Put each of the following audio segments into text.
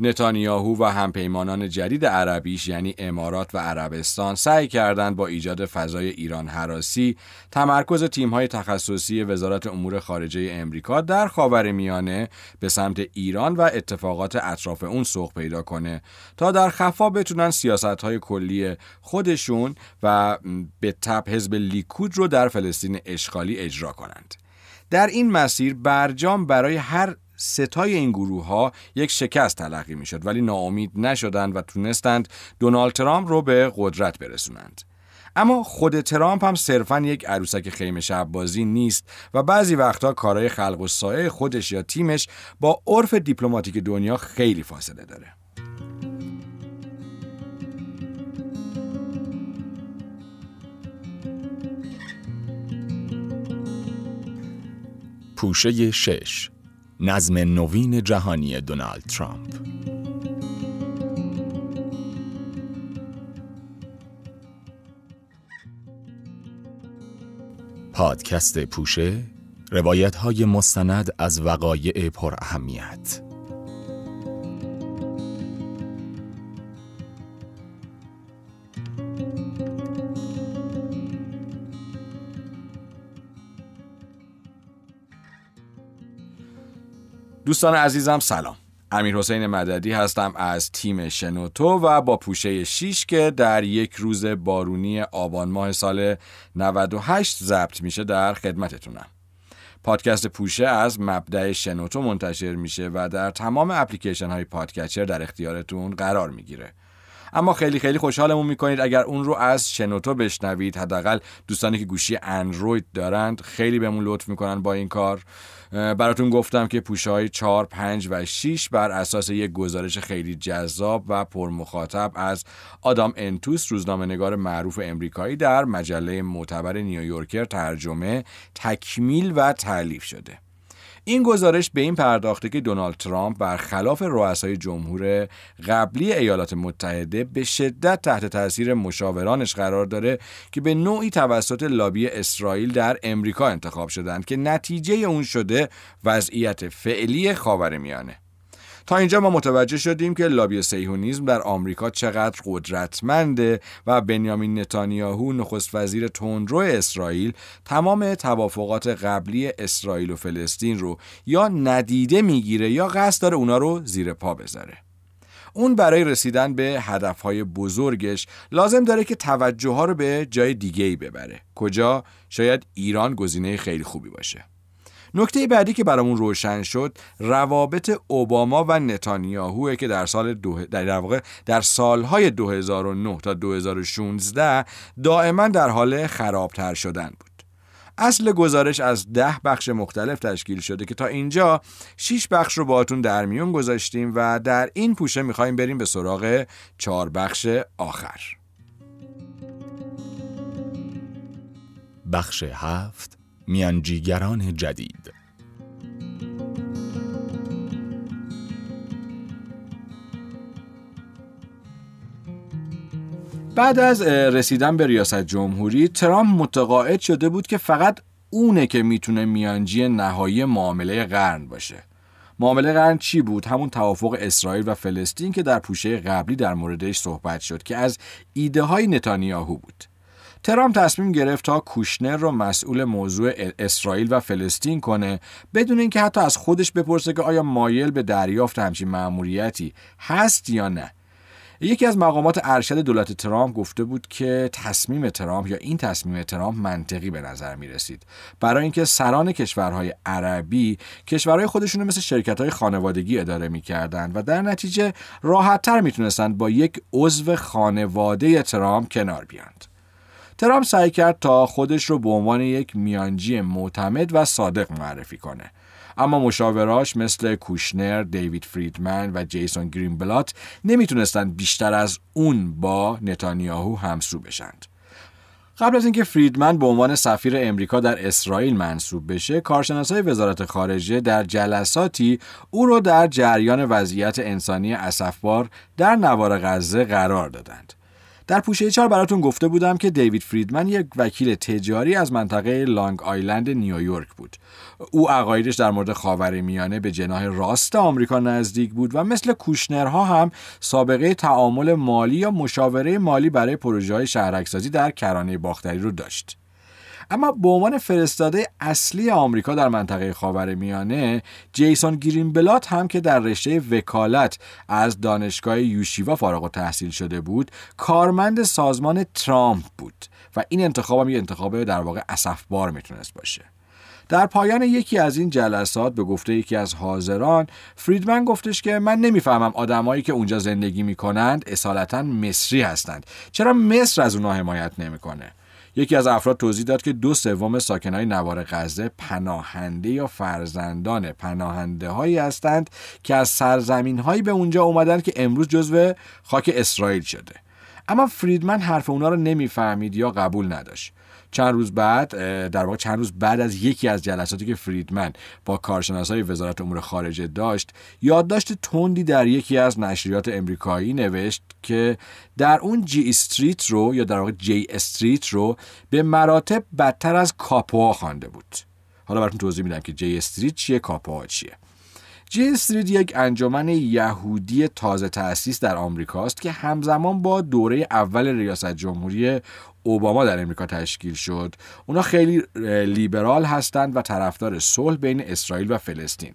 نتانیاهو و همپیمانان جدید عربیش یعنی امارات و عربستان سعی کردند با ایجاد فضای ایران حراسی تمرکز تیم‌های تخصصی وزارت امور خارجه امریکا در خاورمیانه به سمت ایران و اتفاقات اطراف اون سوق پیدا کنه تا در خفا بتونن سیاست‌های کلی خودشون و به تب حزب لیکود رو در فلسطین اشغالی اجرا کنند. در این مسیر برجام برای هر ستای این گروه ها یک شکست تلقی می شد ولی ناامید نشدند و تونستند دونالد ترامپ رو به قدرت برسونند. اما خود ترامپ هم صرفا یک عروسک خیمه شب بازی نیست و بعضی وقتها کارهای خلق و سایه خودش یا تیمش با عرف دیپلماتیک دنیا خیلی فاصله داره. پوشه شش نظم نوین جهانی دونالد ترامپ. پادکست پوشه روایت های مستند از وقایع پر اهمیت دوستان عزیزم سلام. امیر حسین مددی هستم از تیم شنوتو و با پوشه 6 که در یک روز بارونی آبان ماه سال 98 ضبط میشه در خدمتتونم. پادکست پوشه از مبدع شنوتو منتشر میشه و در تمام اپلیکیشن های پادکچر در اختیارتون قرار می‌گیره. اما خیلی خیلی خوشحالمون می‌کنید. اگر اون رو از شنوتو بشنوید حداقل دوستانی که گوشی اندروید دارند خیلی بهمون لطف می‌کنن با این کار. براتون گفتم که پوشه های 4, 5 و 6 بر اساس یک گزارش خیلی جذاب و پرمخاطب از آدام انتوس روزنامه نگار معروف امریکایی در مجله معتبر نیویورکر ترجمه تکمیل و تعلیف شده. این گزارش به این پرداخته که دونالد ترامپ برخلاف رؤسای جمهور قبلی ایالات متحده به شدت تحت تاثیر مشاورانش قرار داره که به نوعی توسط لابی اسرائیل در امریکا انتخاب شدند که نتیجه اون شده وضعیت فعلی خاورمیانه. تا اینجا ما متوجه شدیم که لابی سیهونیزم در آمریکا چقدر قدرتمنده و بنیامین نتانیاهو نخست وزیر تندرو اسرائیل تمام توافقات قبلی اسرائیل و فلسطین رو یا ندیده می‌گیره یا قصد داره اونا رو زیر پا بذاره. اون برای رسیدن به هدفهای بزرگش لازم داره که توجه ها رو به جای دیگه ای ببره. کجا؟ شاید ایران گزینه خیلی خوبی باشه. نکته بعدی که برامون روشن شد روابط اوباما و نتانیاهو که در سال دو... در واقع در سالهای 2009 تا 2016 دائما در حال خرابتر شدن بود. اصل گزارش از ده بخش مختلف تشکیل شده که تا اینجا شیش بخش رو باهاتون در میون گذاشتیم و در این پوشه می‌خوایم بریم به سراغ چهار بخش آخر. بخش هفت میانجیگران جدید. بعد از رسیدن به ریاست جمهوری ترامپ متقاعد شده بود که فقط اونه که می‌تونه میانجی نهایی معامله قرن باشه. معامله قرن چی بود؟ همون توافق اسرائیل و فلسطین که در پوشه قبلی در موردش صحبت شد که از ایده های نتانیاهو بود. ترامپ تصمیم گرفت تا کوشنر رو مسئول موضوع اسرائیل و فلسطین کنه بدون اینکه حتی از خودش بپرسه که آیا مایل به دریافت همچین مأموریتی هست یا نه یکی از مقامات ارشد دولت ترامپ گفته بود که تصمیم ترامپ یا این تصمیم ترامپ منطقی به نظر می رسید برای اینکه سران کشورهای عربی کشورهای خودشون مثل شرکت های خانوادگی اداره می و در نتیجه راحتتر می با یک عضو خانواده ترامپ کنار بیاند. ترامپ سعی کرد تا خودش رو به عنوان یک میانجی معتمد و صادق معرفی کنه اما مشاوراش مثل کوشنر، دیوید فریدمن و جیسون گرینبلات نمی‌تونستند بیشتر از اون با نتانیاهو همسو بشند. قبل از اینکه فریدمن به عنوان سفیر امریکا در اسرائیل منصوب بشه، کارشناسای وزارت خارجه در جلساتی او را در جریان وضعیت انسانی اسفبار در نوار غزه قرار دادند. در پوشه چهار براتون گفته بودم که دیوید فریدمن یک وکیل تجاری از منطقه لانگ آیلند نیویورک بود. او عقایدش در مورد خاورمیانه به جناح راست آمریکا نزدیک بود و مثل کوشنرها هم سابقه تعامل مالی یا مشاوره مالی برای پروژه های شهرکسازی در کرانه باختری رو داشت. اما به عنوان فرستاده اصلی آمریکا در منطقه خاورمیانه جیسون گرینبلات هم که در رشته وکالت از دانشگاه یوشیوا فارغ و تحصیل شده بود کارمند سازمان ترامپ بود و این انتخاب هم یه انتخاب در واقع اسفبار می‌تونست باشه. در پایان یکی از این جلسات به گفته یکی از حاضران فریدمن گفتش که من نمی‌فهمم آدمایی که اونجا زندگی می‌کنند اصالتا مصری هستند. چرا مصر از اونها حمایت نمی‌کنه؟ یکی از افراد توضیح داد که دو سوم ساکنهای نوار غزه پناهنده یا فرزندان پناهنده هایی هستند که از سرزمین هایی به اونجا اومدن که امروز جزو خاک اسرائیل شده. اما فریدمن حرف اونا رو نمی‌فهمید یا قبول نداشت. چند روز بعد در واقع چند روز بعد از یکی از جلساتی که فریدمن با کارشناسای وزارت امور خارجه داشت یادداشت تندی در یکی از نشریات امریکایی نوشت که در اون جی استریت رو یا در واقع جی استریت رو به مراتب بدتر از کاپوها خوانده بود. حالا براتون توضیح میدم که جی استریت چیه کاپوها چیه. جی استریت یک انجمن یهودی تازه تأسیس در آمریکاست که همزمان با دوره اول ریاست جمهوری اوباما در امریکا تشکیل شد. اونا خیلی لیبرال هستند و طرفدار صلح بین اسرائیل و فلسطین.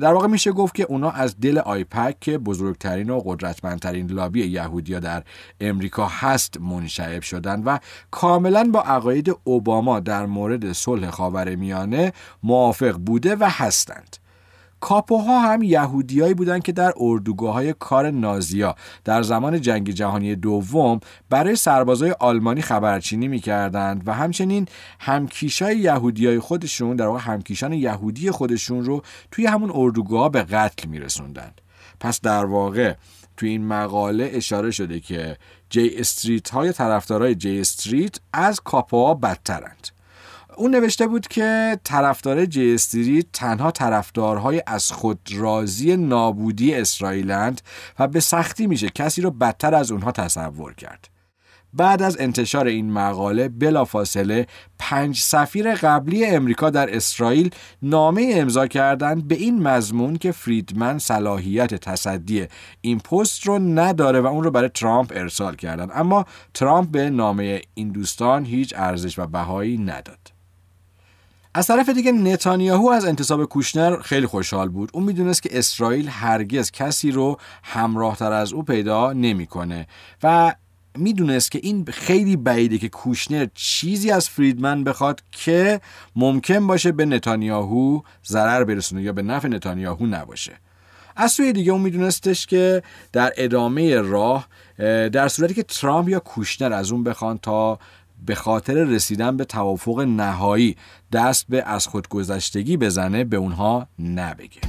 در واقع میشه گفت که اونا از دل آیپک که بزرگترین و قدرتمندترین لابی یهودیا در امریکا هست منشعب شدند و کاملا با عقاید اوباما در مورد صلح خاورمیانه موافق بوده و هستند. کاپوها هم یهودیایی بودند که در اردوگاه های کار نازیا در زمان جنگ جهانی دوم برای سربازای آلمانی خبرچینی می‌کردند و همچنین همکیشای یهودیای خودشون در واقع همکیشان یهودی خودشون رو توی همون اردوگاه به قتل میرسوندند. پس در واقع توی این مقاله اشاره شده که جی استریت های طرفدارای جی استریت از کاپوها بدترند. اون نوشته بود که طرفدار جی تنها طرفدارهای از خود راضی نابودی اسرائیلند و به سختی میشه کسی رو بدتر از اونها تصور کرد. بعد از انتشار این مقاله بلافاصله پنج سفیر قبلی امریکا در اسرائیل نامه امضا کردند به این مضمون که فریدمن صلاحیت تصدی این پست رو نداره و اون رو برای ترامپ ارسال کردند اما ترامپ به نامه این دوستان هیچ ارزش و بهایی نداد از طرف دیگه نتانیاهو از انتصاب کوشنر خیلی خوشحال بود. اون می‌دونست که اسرائیل هرگز کسی رو همراه تر از او پیدا نمی‌کنه و می‌دونست که این خیلی بعیده که کوشنر چیزی از فریدمن بخواد که ممکن باشه به نتانیاهو ضرر برسونه یا به نفع نتانیاهو نباشه. از سوی دیگه اون میدونستش که در ادامه راه در صورتی که ترامپ یا کوشنر از اون بخوان تا به خاطر رسیدن به توافق نهایی دست به از خودگذشتگی بزنه به اونها نبگه.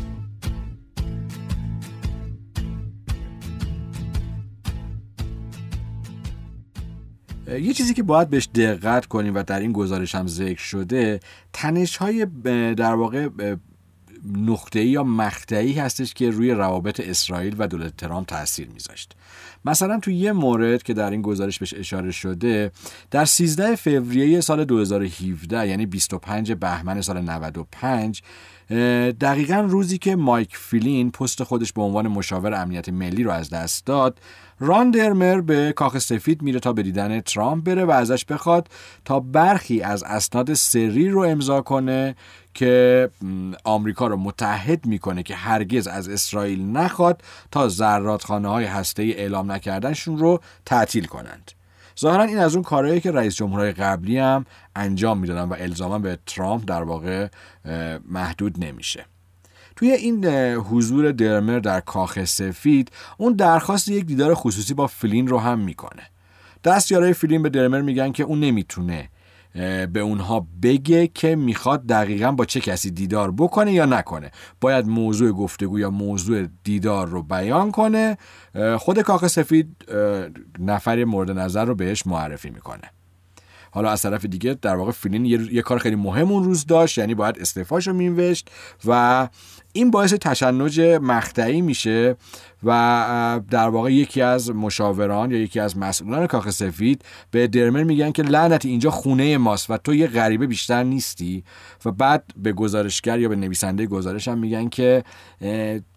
یه چیزی که باید بهش دقت کنیم و در این گزارش هم ذکر شده تنش های در واقع نقطه‌ای یا مقطعی هستش که روی روابط اسرائیل و دولت ترامپ تاثیر میذاشت. مثلا تو یه مورد که در این گزارش بهش اشاره شده در 13 فوریه سال 2017 یعنی 25 بهمن سال 95 دقیقا روزی که مایک فیلین پست خودش به عنوان مشاور امنیت ملی رو از دست داد ران درمر به کاخ سفید میره تا به دیدن ترامپ بره و ازش بخواد تا برخی از اسناد سری رو امضا کنه که آمریکا رو متحد می‌کنه که هرگز از اسرائیل نخواد تا زرادخانه های هسته اعلام نکردنشون رو تعطیل کنند. ظاهرا این از اون کارهایی که رئیس جمهورهای قبلی هم انجام می‌دادن و الزاما به ترامپ در واقع محدود نمیشه. توی این حضور درمر در کاخ سفید اون درخواست یک دیدار خصوصی با فلین رو هم می‌کنه. دستیارای فیلین به درمر میگن که اون نمی‌تونه به اونها بگه که می‌خواد دقیقا با چه کسی دیدار بکنه یا نکنه. باید موضوع گفتگو یا موضوع دیدار رو بیان کنه. خود کاخ سفید نفر مورد نظر رو بهش معرفی می‌کنه. حالا از طرف دیگه در واقع فیلین یه, یه کار خیلی مهم اون روز داشت یعنی باید استعفاشو مینوشت و این باعث تشنج مقطعی میشه و در واقع یکی از مشاوران یا یکی از مسئولان کاخ سفید به درمر میگن که لعنت اینجا خونه ماست و تو یه غریبه بیشتر نیستی. و بعد به گزارشگر یا به نویسنده گزارش هم میگن که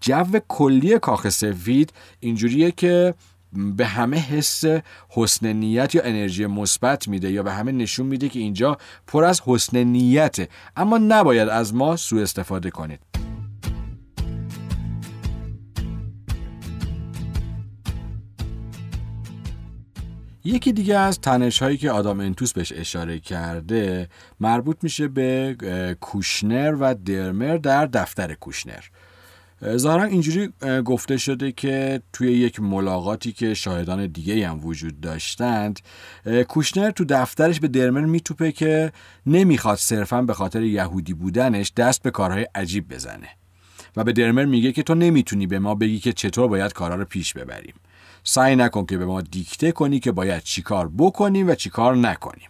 جو کلی کاخ سفید اینجوریه که به همه حس حسن نیت یا انرژی مثبت میده یا به همه نشون میده که اینجا پر از حسن نیته. اما نباید از ما سوء استفاده کنید. یکی دیگه از تنش هایی که آدام انتوس بهش اشاره کرده مربوط میشه به کوشنر و درمر در دفتر کوشنر. ظاهرا اینجوری گفته شده که توی یک ملاقاتی که شاهدان دیگه هم وجود داشتند کوشنر تو دفترش به درمر میتوپه که نمی‌خواد صرفا به خاطر یهودی بودنش دست به کارهای عجیب بزنه. و به درمر میگه که تو نمی‌تونی به ما بگی که چطور باید کارها رو پیش ببریم. سعی نکن که به ما دیکته کنی که باید چیکار بکنیم و چیکار نکنیم.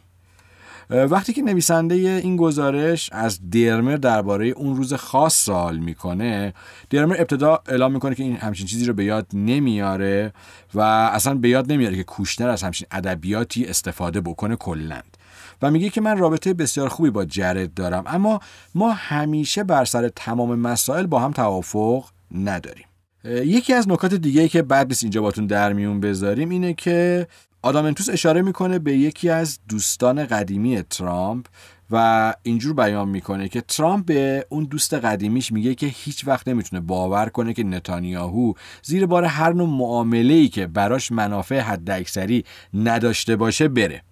وقتی که نویسنده این گزارش از درمر درباره اون روز خاص سوال می‌کنه درمر ابتدا اعلام می‌کنه که این همچین چیزی رو به یاد نمیاره و اصلا به یاد نمیاره که کوشنر از همچین ادبیاتی استفاده بکنه کلند. و میگه که من رابطه بسیار خوبی با جرد دارم اما ما همیشه بر سر تمام مسائل با هم توافق نداریم. یکی از نکات دیگه که بعد نیست اینجا باتون در میون بذاریم اینه که آدامنتوس اشاره می‌کنه به یکی از دوستان قدیمی ترامپ و اینجور بیان می‌کنه که ترامپ به اون دوست قدیمیش میگه که هیچ وقت نمی‌تونه باور کنه که نتانیاهو زیر بار هر نوع معامله ای که براش منافع حداکثری نداشته باشه بره.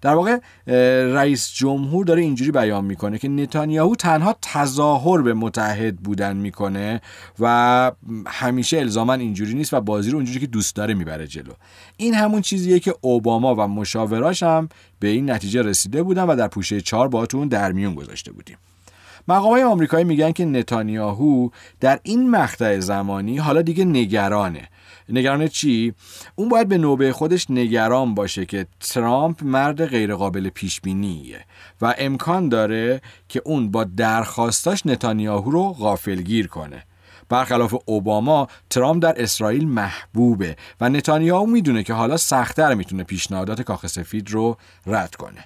در واقع رئیس جمهور داره اینجوری بیان می‌کنه که نتانیاهو تنها تظاهر به متحد بودن می‌کنه و همیشه الزاما اینجوری نیست و بازی رو اونجوری که دوست داره می‌بره جلو. این همون چیزیه که اوباما و مشاوراش هم به این نتیجه رسیده بودن و در پوشه چهار باتون در میون گذاشته بودیم. مقامای آمریکایی میگن که نتانیاهو در این مقطع زمانی حالا دیگه نگرانه. نگران چی؟ اون باید به نوبه خودش نگران باشه که ترامپ مرد غیرقابل پیش بینیه و امکان داره که اون با درخواستاش نتانیاهو رو غافلگیر کنه. برخلاف اوباما ترامپ در اسرائیل محبوبه و نتانیاهو می‌دونه که حالا سختتر می‌تونه پیشنهادات کاخ سفید رو رد کنه.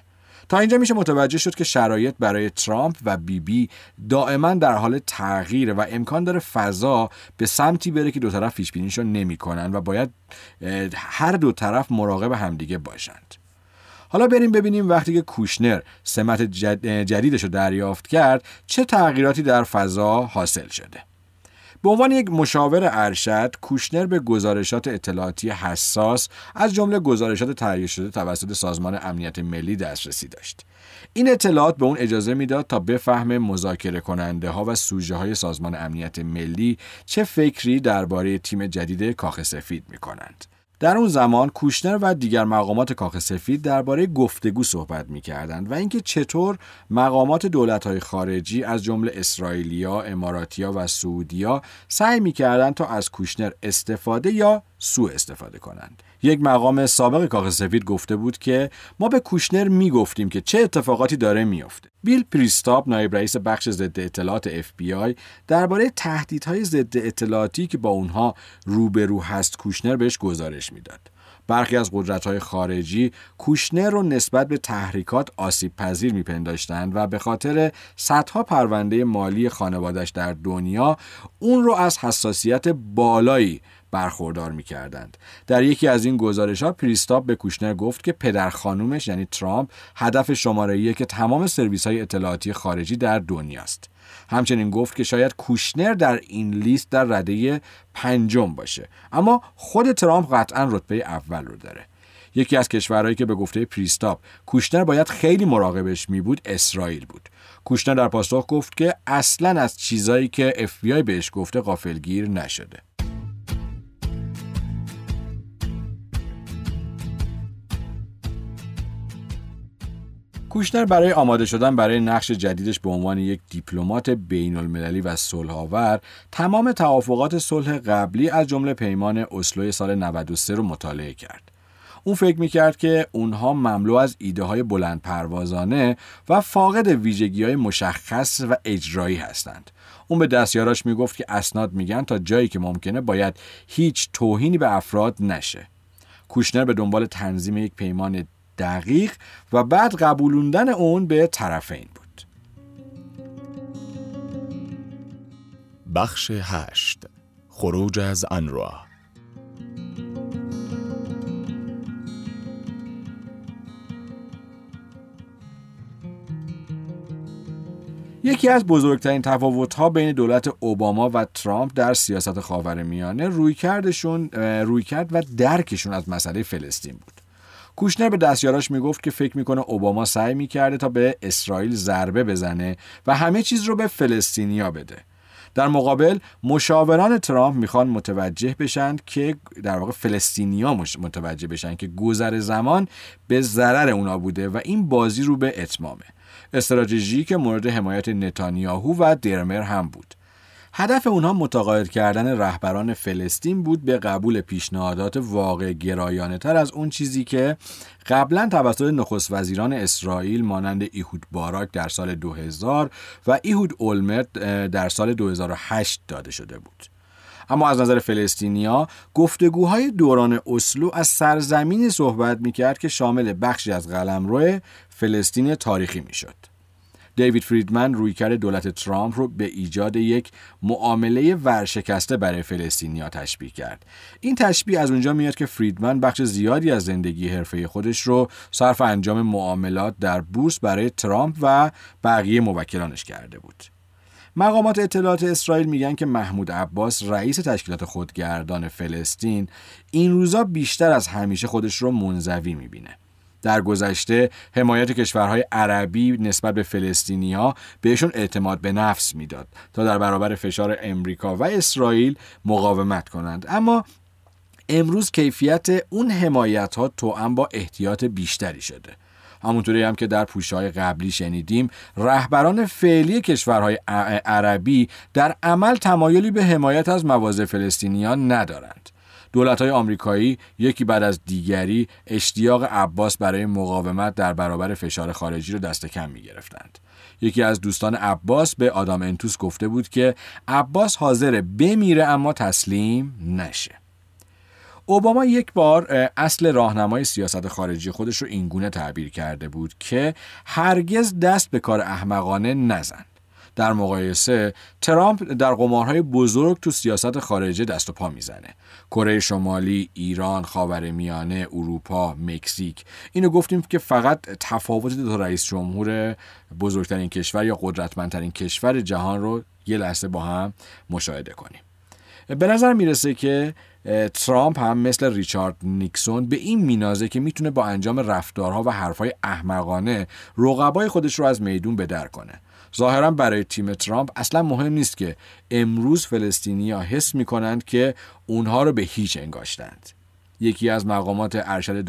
تا اینجا میشه متوجه شد که شرایط برای ترامپ و بیبی بی دائما در حال تغییره و امکان داره فضا به سمتی بره که دو طرف پیش بینیشو نمی‌کنن و باید هر دو طرف مراقب همدیگه باشند. حالا بریم ببینیم وقتی که کوشنر سمت جدیدش رو دریافت کرد چه تغییراتی در فضا حاصل شده. به عنوان یک مشاور ارشد کوشنر به گزارشات اطلاعاتی حساس از جمله گزارشات تهیه شده توسط سازمان امنیت ملی دسترسی داشت این اطلاعات به اون اجازه می‌داد تا بفهم مذاکره کننده ها و سوژه های سازمان امنیت ملی چه فکری درباره تیم جدید کاخ سفید می کنند. در اون زمان کوشنر و دیگر مقامات کاخ سفید درباره گفتگو صحبت می کردند و اینکه چطور مقامات دولت خارجی از جمله اسرائیلیا، اماراتیا و سعودیا سعی می کردند تا از کوشنر استفاده یا سوء استفاده کنند. یک مقام سابق کاخ سفید گفته بود که ما به کوشنر می‌گفتیم که چه اتفاقاتی داره میافته. بیل پریستاپ نایب رئیس بخش ضد اطلاعات FBI درباره تهدیدهای ضد اطلاعاتی که با اونها روبرو هست کوشنر بهش گزارش می‌داد. برخی از قدرت خارجی کوشنر رو نسبت به تحریکات آسیب پذیر میپنداشتند و به خاطر صدها پرونده مالی خانوادش در دنیا اون رو از حساسیت بالایی برخوردار می‌کردند. در یکی از این گزارش ها پریستاپ به کوشنر گفت که پدر خانومش یعنی ترامپ هدف شماره یک تمام سرویس های اطلاعاتی خارجی در دنیاست همچنین گفت که شاید کوشنر در این لیست در رده پنجم باشه. اما خود ترامپ قطعا رتبه اول رو داره. یکی از کشورهایی که به گفته پریستاپ کوشنر باید خیلی مراقبش می بود اسرائیل بود. کوشنر در پاسخ گفت که اصلا از چیزایی که اف بهش گفته غافلگیر نشده. کوشنر برای آماده شدن برای نقش جدیدش به عنوان یک دیپلمات بین المللی و صلحآور تمام توافقات صلح قبلی از جمله پیمان اسلو سال 93 رو مطالعه کرد. اون فکر می‌کرد که اونها مملو از ایده های بلند پروازانه و فاقد ویژگی های مشخص و اجرایی هستند. اون به دستیاراش می‌گفت که اسناد میگن تا جایی که ممکنه باید هیچ توهینی به افراد نشه. کوشنر به دنبال تنظیم یک پیمان دقیق و بعد قبولوندن اون به طرفین بود. بخش هشت خروج از انروا یکی از بزرگترین تفاوت‌ها بین دولت اوباما و ترامپ در سیاست خاورمیانه رویکردشون رویکرد و درکشون از مسئله فلسطین بود. کوشنر به دستیاراش می‌گفت که فکر می‌کنه اوباما سعی می‌کرده تا به اسرائیل ضربه بزنه و همه چیز رو به فلسطینیا بده. در مقابل مشاوران ترامپ می‌خوان متوجه بشن که در واقع فلسطینیا متوجه بشن که گذر زمان به ضرر اونا بوده و این بازی رو به اتمامه. استراتژی که مورد حمایت نتانیاهو و درمر هم بود. هدف اونها متقاعد کردن رهبران فلسطین بود به قبول پیشنهادات واقع گرایانه تر از اون چیزی که قبلا توسط نخست وزیران اسرائیل مانند ایهود باراک در سال 2000 و ایهود اولمرت در سال 2008 داده شده بود. اما از نظر فلسطینیا گفتگوهای دوران اسلو از سرزمینی صحبت می‌کرد که شامل بخشی از قلمرو فلسطین تاریخی می‌شد. دیوید فریدمن رویکرد دولت ترامپ رو به ایجاد یک معامله ورشکسته برای فلسطینیا تشبیه کرد. این تشبیه از اونجا میاد که فریدمن بخش زیادی از زندگی حرفه خودش رو صرف انجام معاملات در بورس برای ترامپ و بقیه موکلانش کرده بود. مقامات اطلاعات اسرائیل میگن که محمود عباس رئیس تشکیلات خودگردان فلسطین این روزا بیشتر از همیشه خودش رو منزوی می‌بینه. در گذشته حمایت کشورهای عربی نسبت به فلسطینیا بهشون اعتماد به نفس می‌داد تا در برابر فشار امریکا و اسرائیل مقاومت کنند. اما امروز کیفیت اون حمایت ها توأم با احتیاط بیشتری شده. همونطوری هم که در پوشهای قبلی شنیدیم رهبران فعلی کشورهای عربی در عمل تمایلی به حمایت از مواضع فلسطینیان ندارند. دولت های آمریکایی یکی بعد از دیگری اشتیاق عباس برای مقاومت در برابر فشار خارجی رو دست کم می گرفتند. یکی از دوستان عباس به آدام انتوس گفته بود که عباس حاضر بمیره اما تسلیم نشه. اوباما یک بار اصل راهنمای سیاست خارجی خودش رو اینگونه تعبیر کرده بود که هرگز دست به کار احمقانه نزن. در مقایسه ترامپ در قمارهای بزرگ تو سیاست خارجه دست و پا می‌زنه. کره شمالی ایران خاورمیانه اروپا مکزیک. اینو گفتیم که فقط تفاوت دو رئیس جمهور بزرگترین کشور یا قدرتمندترین کشور جهان رو یه لحظه با هم مشاهده کنیم. به نظر می‌رسه که ترامپ هم مثل ریچارد نیکسون به این مینازه که می‌تونه با انجام رفتارها و حرفهای احمقانه رقبای خودش رو از میدون بدر کنه. ظاهرا برای تیم ترامپ اصلا مهم نیست که امروز فلسطینیا حس می‌کنند که اونها رو به هیچ انگاشتند. یکی از مقامات ارشد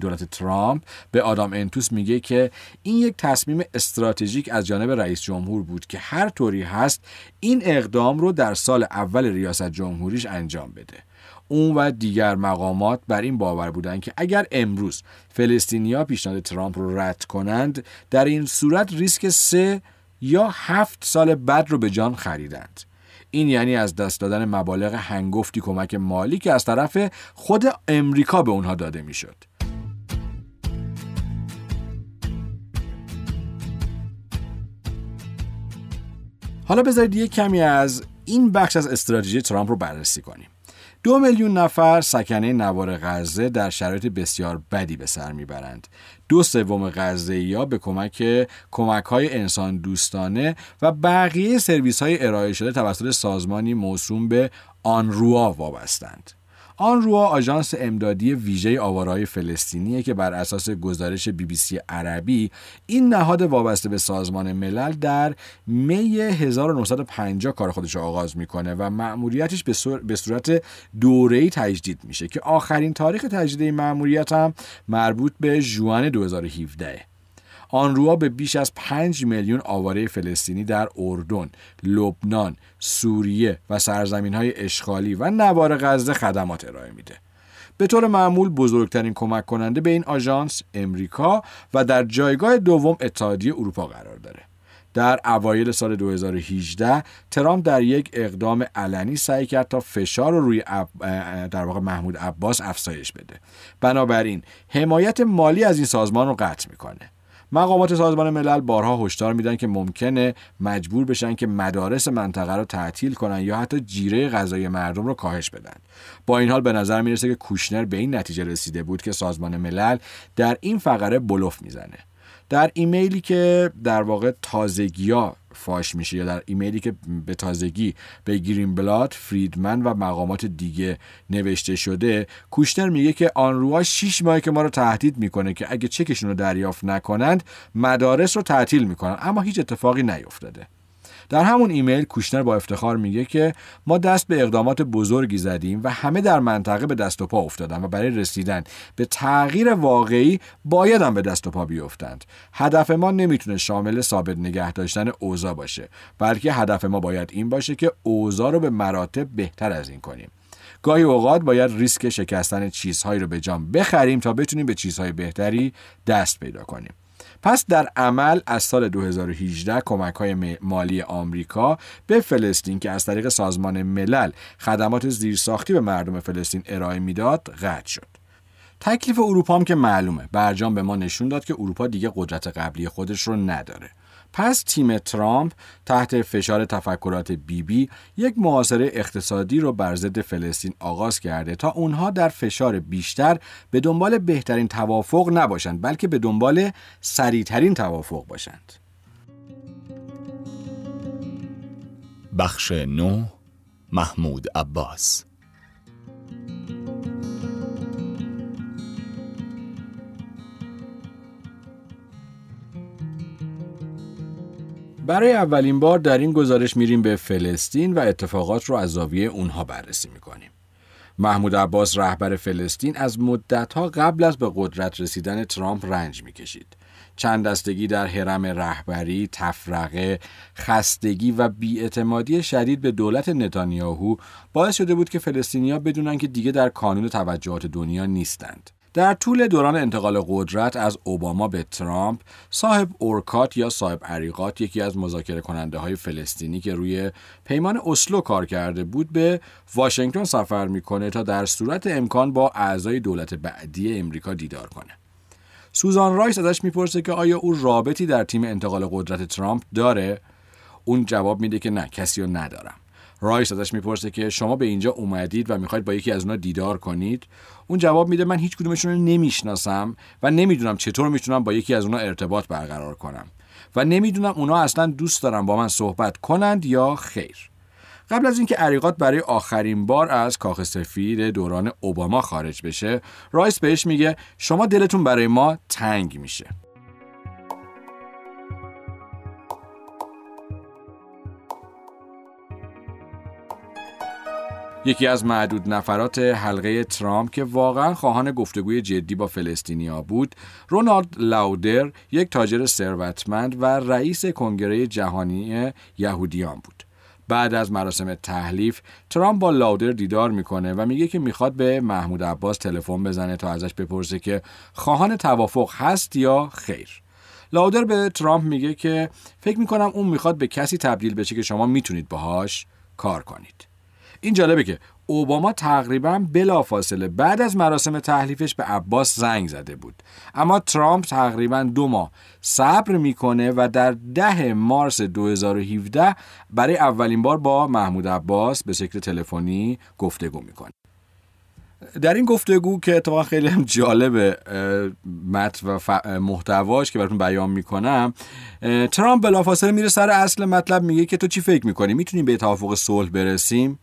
دولت ترامپ به آدام انتوس میگه که این یک تصمیم استراتژیک از جانب رئیس جمهور بود که هر طوری هست این اقدام رو در سال اول ریاست جمهوریش انجام بده. اون و دیگر مقامات بر این باور بودند که اگر امروز فلسطینیا پیشنهاد ترامپ رو رد کنند در این صورت ریسک سه یا هفت سال بعد رو به جان خریدند این یعنی از دست دادن مبالغ هنگفتی کمک مالی که از طرف خود امریکا به اونها داده می‌شد. حالا بذارید یک کمی از این بخش از استراتژی ترامپ رو بررسی کنیم. دو میلیون نفر سکنه نوار غزه در شرایط بسیار بدی به سر می‌برند. دو سوم یا به کمک کمک های انسان دوستانه و بقیه سرویس های ارائه شده توسط سازمانی موسوم به آنروا وابستند. آن روا آژانس امدادی ویژه آوارهای فلسطینیه که بر اساس گزارش بی بی سی عربی این نهاد وابسته به سازمان ملل در می 1950 کار خودش رو آغاز می‌کنه و مأموریتش به صورت دوره‌ای تجدید میشه که آخرین تاریخ تجدید این مأموریت هم مربوط به جوان 2017 آنروا به بیش از 5 میلیون آواره فلسطینی در اردن، لبنان، سوریه و سرزمین های اشغالی و نوار غزه خدمات ارائه میده. به طور معمول بزرگترین کمک کننده به این آژانس امریکا و در جایگاه دوم اتحادیه اروپا قرار داره. در اوایل سال 2018 ترامپ در یک اقدام علنی سعی کرد تا فشار رو روی در واقع محمود عباس افزایش بده. بنابراین حمایت مالی از این سازمان رو قطع می‌کنه. مقامات سازمان ملل بارها هشدار میدن که ممکنه مجبور بشن که مدارس منطقه رو تعطیل کنن یا حتی جیره غذای مردم رو کاهش بدن. با این حال به نظر می‌رسه که کوشنر به این نتیجه رسیده بود که سازمان ملل در این فقره بلوف می‌زنه. در ایمیلی که در واقع تازگیا فاش میشه یا در ایمیلی که به تازگی به گرین بلات، فریدمن و مقامات دیگه نوشته شده کوشنر میگه که آنروا 6 ماهه که ما رو تهدید می‌کنه که اگه چکشون رو دریافت نکنند مدارس رو تعطیل می‌کنن. اما هیچ اتفاقی نیفتاده. در همون ایمیل کوشنر با افتخار میگه که ما دست به اقدامات بزرگی زدیم و همه در منطقه به دست و پا افتادن و برای رسیدن به تغییر واقعی باید هم به دست و پا بیفتند. هدف ما نمی‌تونه شامل ثابت نگه داشتن اوضاع باشه بلکه هدف ما باید این باشه که اوضاع رو به مراتب بهتر از این کنیم. گاهی اوقات باید ریسک شکستن چیزهایی رو به جام بخریم تا بتونیم به چیزهای بهتری دست پیدا کنیم. پس در عمل از سال 2018 کمک های مالی آمریکا به فلسطین که از طریق سازمان ملل خدمات زیرساختی به مردم فلسطین ارائه می‌داد قطع شد. تکلیف اروپا هم که معلومه برجام به ما نشون داد که اروپا دیگه قدرت قبلی خودش رو نداره پس تیم ترامپ تحت فشار تفکرات بیبی بی یک معاصره اقتصادی رو بر ضد فلسطین آغاز کرده تا اونها در فشار بیشتر به دنبال بهترین توافق نباشند بلکه به دنبال سریعترین توافق باشند. بخش نو محمود عباس برای اولین بار در این گزارش میریم به فلسطین و اتفاقات رو از زاویه اونها بررسی می‌کنیم. محمود عباس رهبر فلسطین از مدتها قبل از به قدرت رسیدن ترامپ رنج می‌کشید. چند دستگی در حرم رهبری، تفرقه، خستگی و بیاعتمادی شدید به دولت نتانیاهو باعث شده بود که فلسطینیا بدونن که دیگه در کانون توجهات دنیا نیستند. در طول دوران انتقال قدرت از اوباما به ترامپ صاحب اورکات یا صاحب عریقات یکی از مذاکره کننده های فلسطینی که روی پیمان اسلو کار کرده بود به واشنگتن سفر می‌کنه تا در صورت امکان با اعضای دولت بعدی امریکا دیدار کنه. سوزان رایس ازش می‌پرسه که آیا او رابطی در تیم انتقال قدرت ترامپ داره؟ اون جواب میده که نه کسی رو ندارم. رایس ازش می‌پرسه که شما به اینجا اومدید و می‌خواید با یکی از اونا دیدار کنید؟ اون جواب میده من هیچ کدومشون رو نمی‌شناسم و نمی‌دونم چطور می‌تونم با یکی از اونا ارتباط برقرار کنم و نمی‌دونم اونا اصلا دوست دارن با من صحبت کنند یا خیر. قبل از اینکه عریقات برای آخرین بار از کاخ سفید دوران اوباما خارج بشه رایس بهش میگه شما دلتون برای ما تنگ میشه. یکی از معدود نفرات حلقه ترامپ که واقعا خواهان گفتگوی جدی با فلسطینیا بود رونالد لاودر یک تاجر ثروتمند و رئیس کنگره جهانی یهودیان بود. بعد از مراسم تحلیف ترامپ با لاودر دیدار می‌کنه و میگه که می‌خواد به محمود عباس تلفن بزنه تا ازش بپرسه که خواهان توافق هست یا خیر. لاودر به ترامپ میگه که فکر می‌کنم اون می‌خواد به کسی تبدیل بشه که شما می‌تونید باهاش کار کنید. این جالبه که اوباما تقریبا بلافاصله بعد از مراسم تحلیفش به عباس زنگ زده بود. اما ترامپ تقریبا دو ماه صبر می‌کنه و در ده مارس 2017 برای اولین بار با محمود عباس به شکل تلفنی گفتگو می‌کنه. در این گفتگو که اتفاقا خیلی هم جالبه متن و محتواش که براتون بیان می‌کنم ترامپ بلافاصله میره سر اصل مطلب میگه که تو چی فکر می‌کنی؟ می‌تونیم به توافق صلح برسیم؟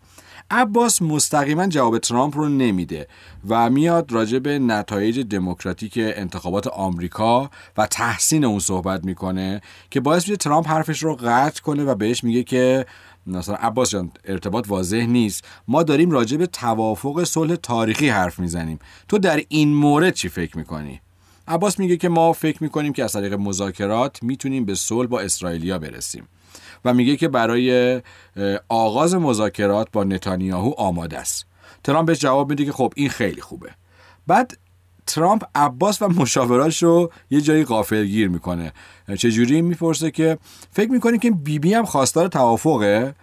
عباس مستقیما جواب ترامپ رو نمیده و میاد راجع به نتایج دموکراتیک انتخابات آمریکا و تحسین اون صحبت می‌کنه که باعث میشه ترامپ حرفش رو قطع کنه و بهش میگه که مثلا عباس جان ارتباط واضح نیست. ما داریم راجع به توافق صلح تاریخی حرف می‌زنیم. تو در این مورد چی فکر می‌کنی؟ عباس میگه که ما فکر می‌کنیم که از طریق مذاکرات می‌تونیم به صلح با اسرائیلیا برسیم. و میگه که برای آغاز مذاکرات با نتانیاهو آماده است. ترامپ بهش جواب میده که خب این خیلی خوبه. بعد ترامپ عباس و مشاوراش رو یه جایی غافلگیر می‌کنه. چجوری می‌پرسه که فکر می‌کنی که بیبی بی هم خواستار توافقه؟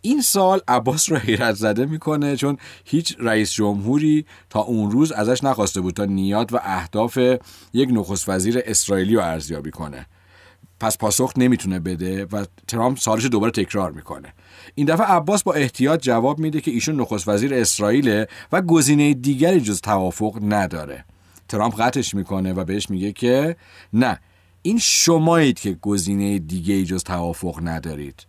این سال عباس رو حیرت زده می‌کنه چون هیچ رئیس جمهوری تا اون روز ازش نخواسته بود تا نیات و اهداف یک نخست وزیر اسرائیلی رو ارزیابی کنه. پس پاسخ نمی‌تونه بده و ترامپ سالش دوباره تکرار می‌کنه. این دفعه عباس با احتیاط جواب میده که ایشون نخست وزیر اسرائیل و گزینه دیگری جز توافق نداره. ترامپ قطعش می‌کنه و بهش میگه که نه این شمایید که گزینه دیگه جز توافق ندارید.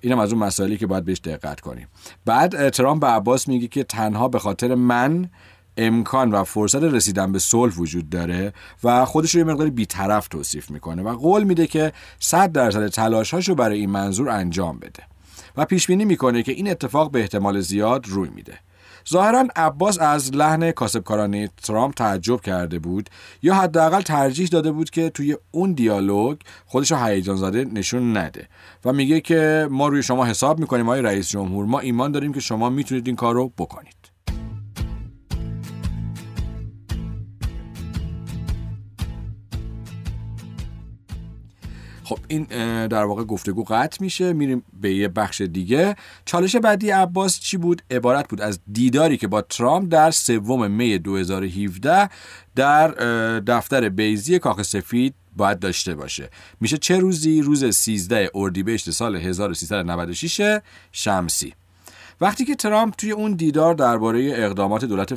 اینم از اون مسائلی که باید بهش دقت کنیم. بعد ترامپ به عباس میگه که تنها به خاطر من امکان و فرصت رسیدن به صلح وجود داره و خودش رو یه مقداری بیطرف توصیف می‌کنه و قول میده که 100 درصد تلاشهاش رو برای این منظور انجام بده و پیش بینی می‌کنه که این اتفاق به احتمال زیاد روی میده. ظاهرا عباس از لحن کاسبکارانه ترامپ تعجب کرده بود یا حداقل ترجیح داده بود که توی اون دیالوگ خودش رو هیجان زده نشون نده و میگه که ما روی شما حساب می‌کنیم آقای رئیس جمهور ما ایمان داریم که شما می‌تونید این کار رو بکنید. خب این در واقع گفتگو قطع میشه میریم به یه بخش دیگه. چالش بعدی عباس چی بود؟ عبارت بود از دیداری که با ترامپ در سوم می 2017 در دفتر بیزی کاخ سفید باید داشته باشه. میشه چه روزی؟ روز 13 اردیبهشت سال 1396 شمسی. وقتی که ترامپ توی اون دیدار درباره اقدامات دولت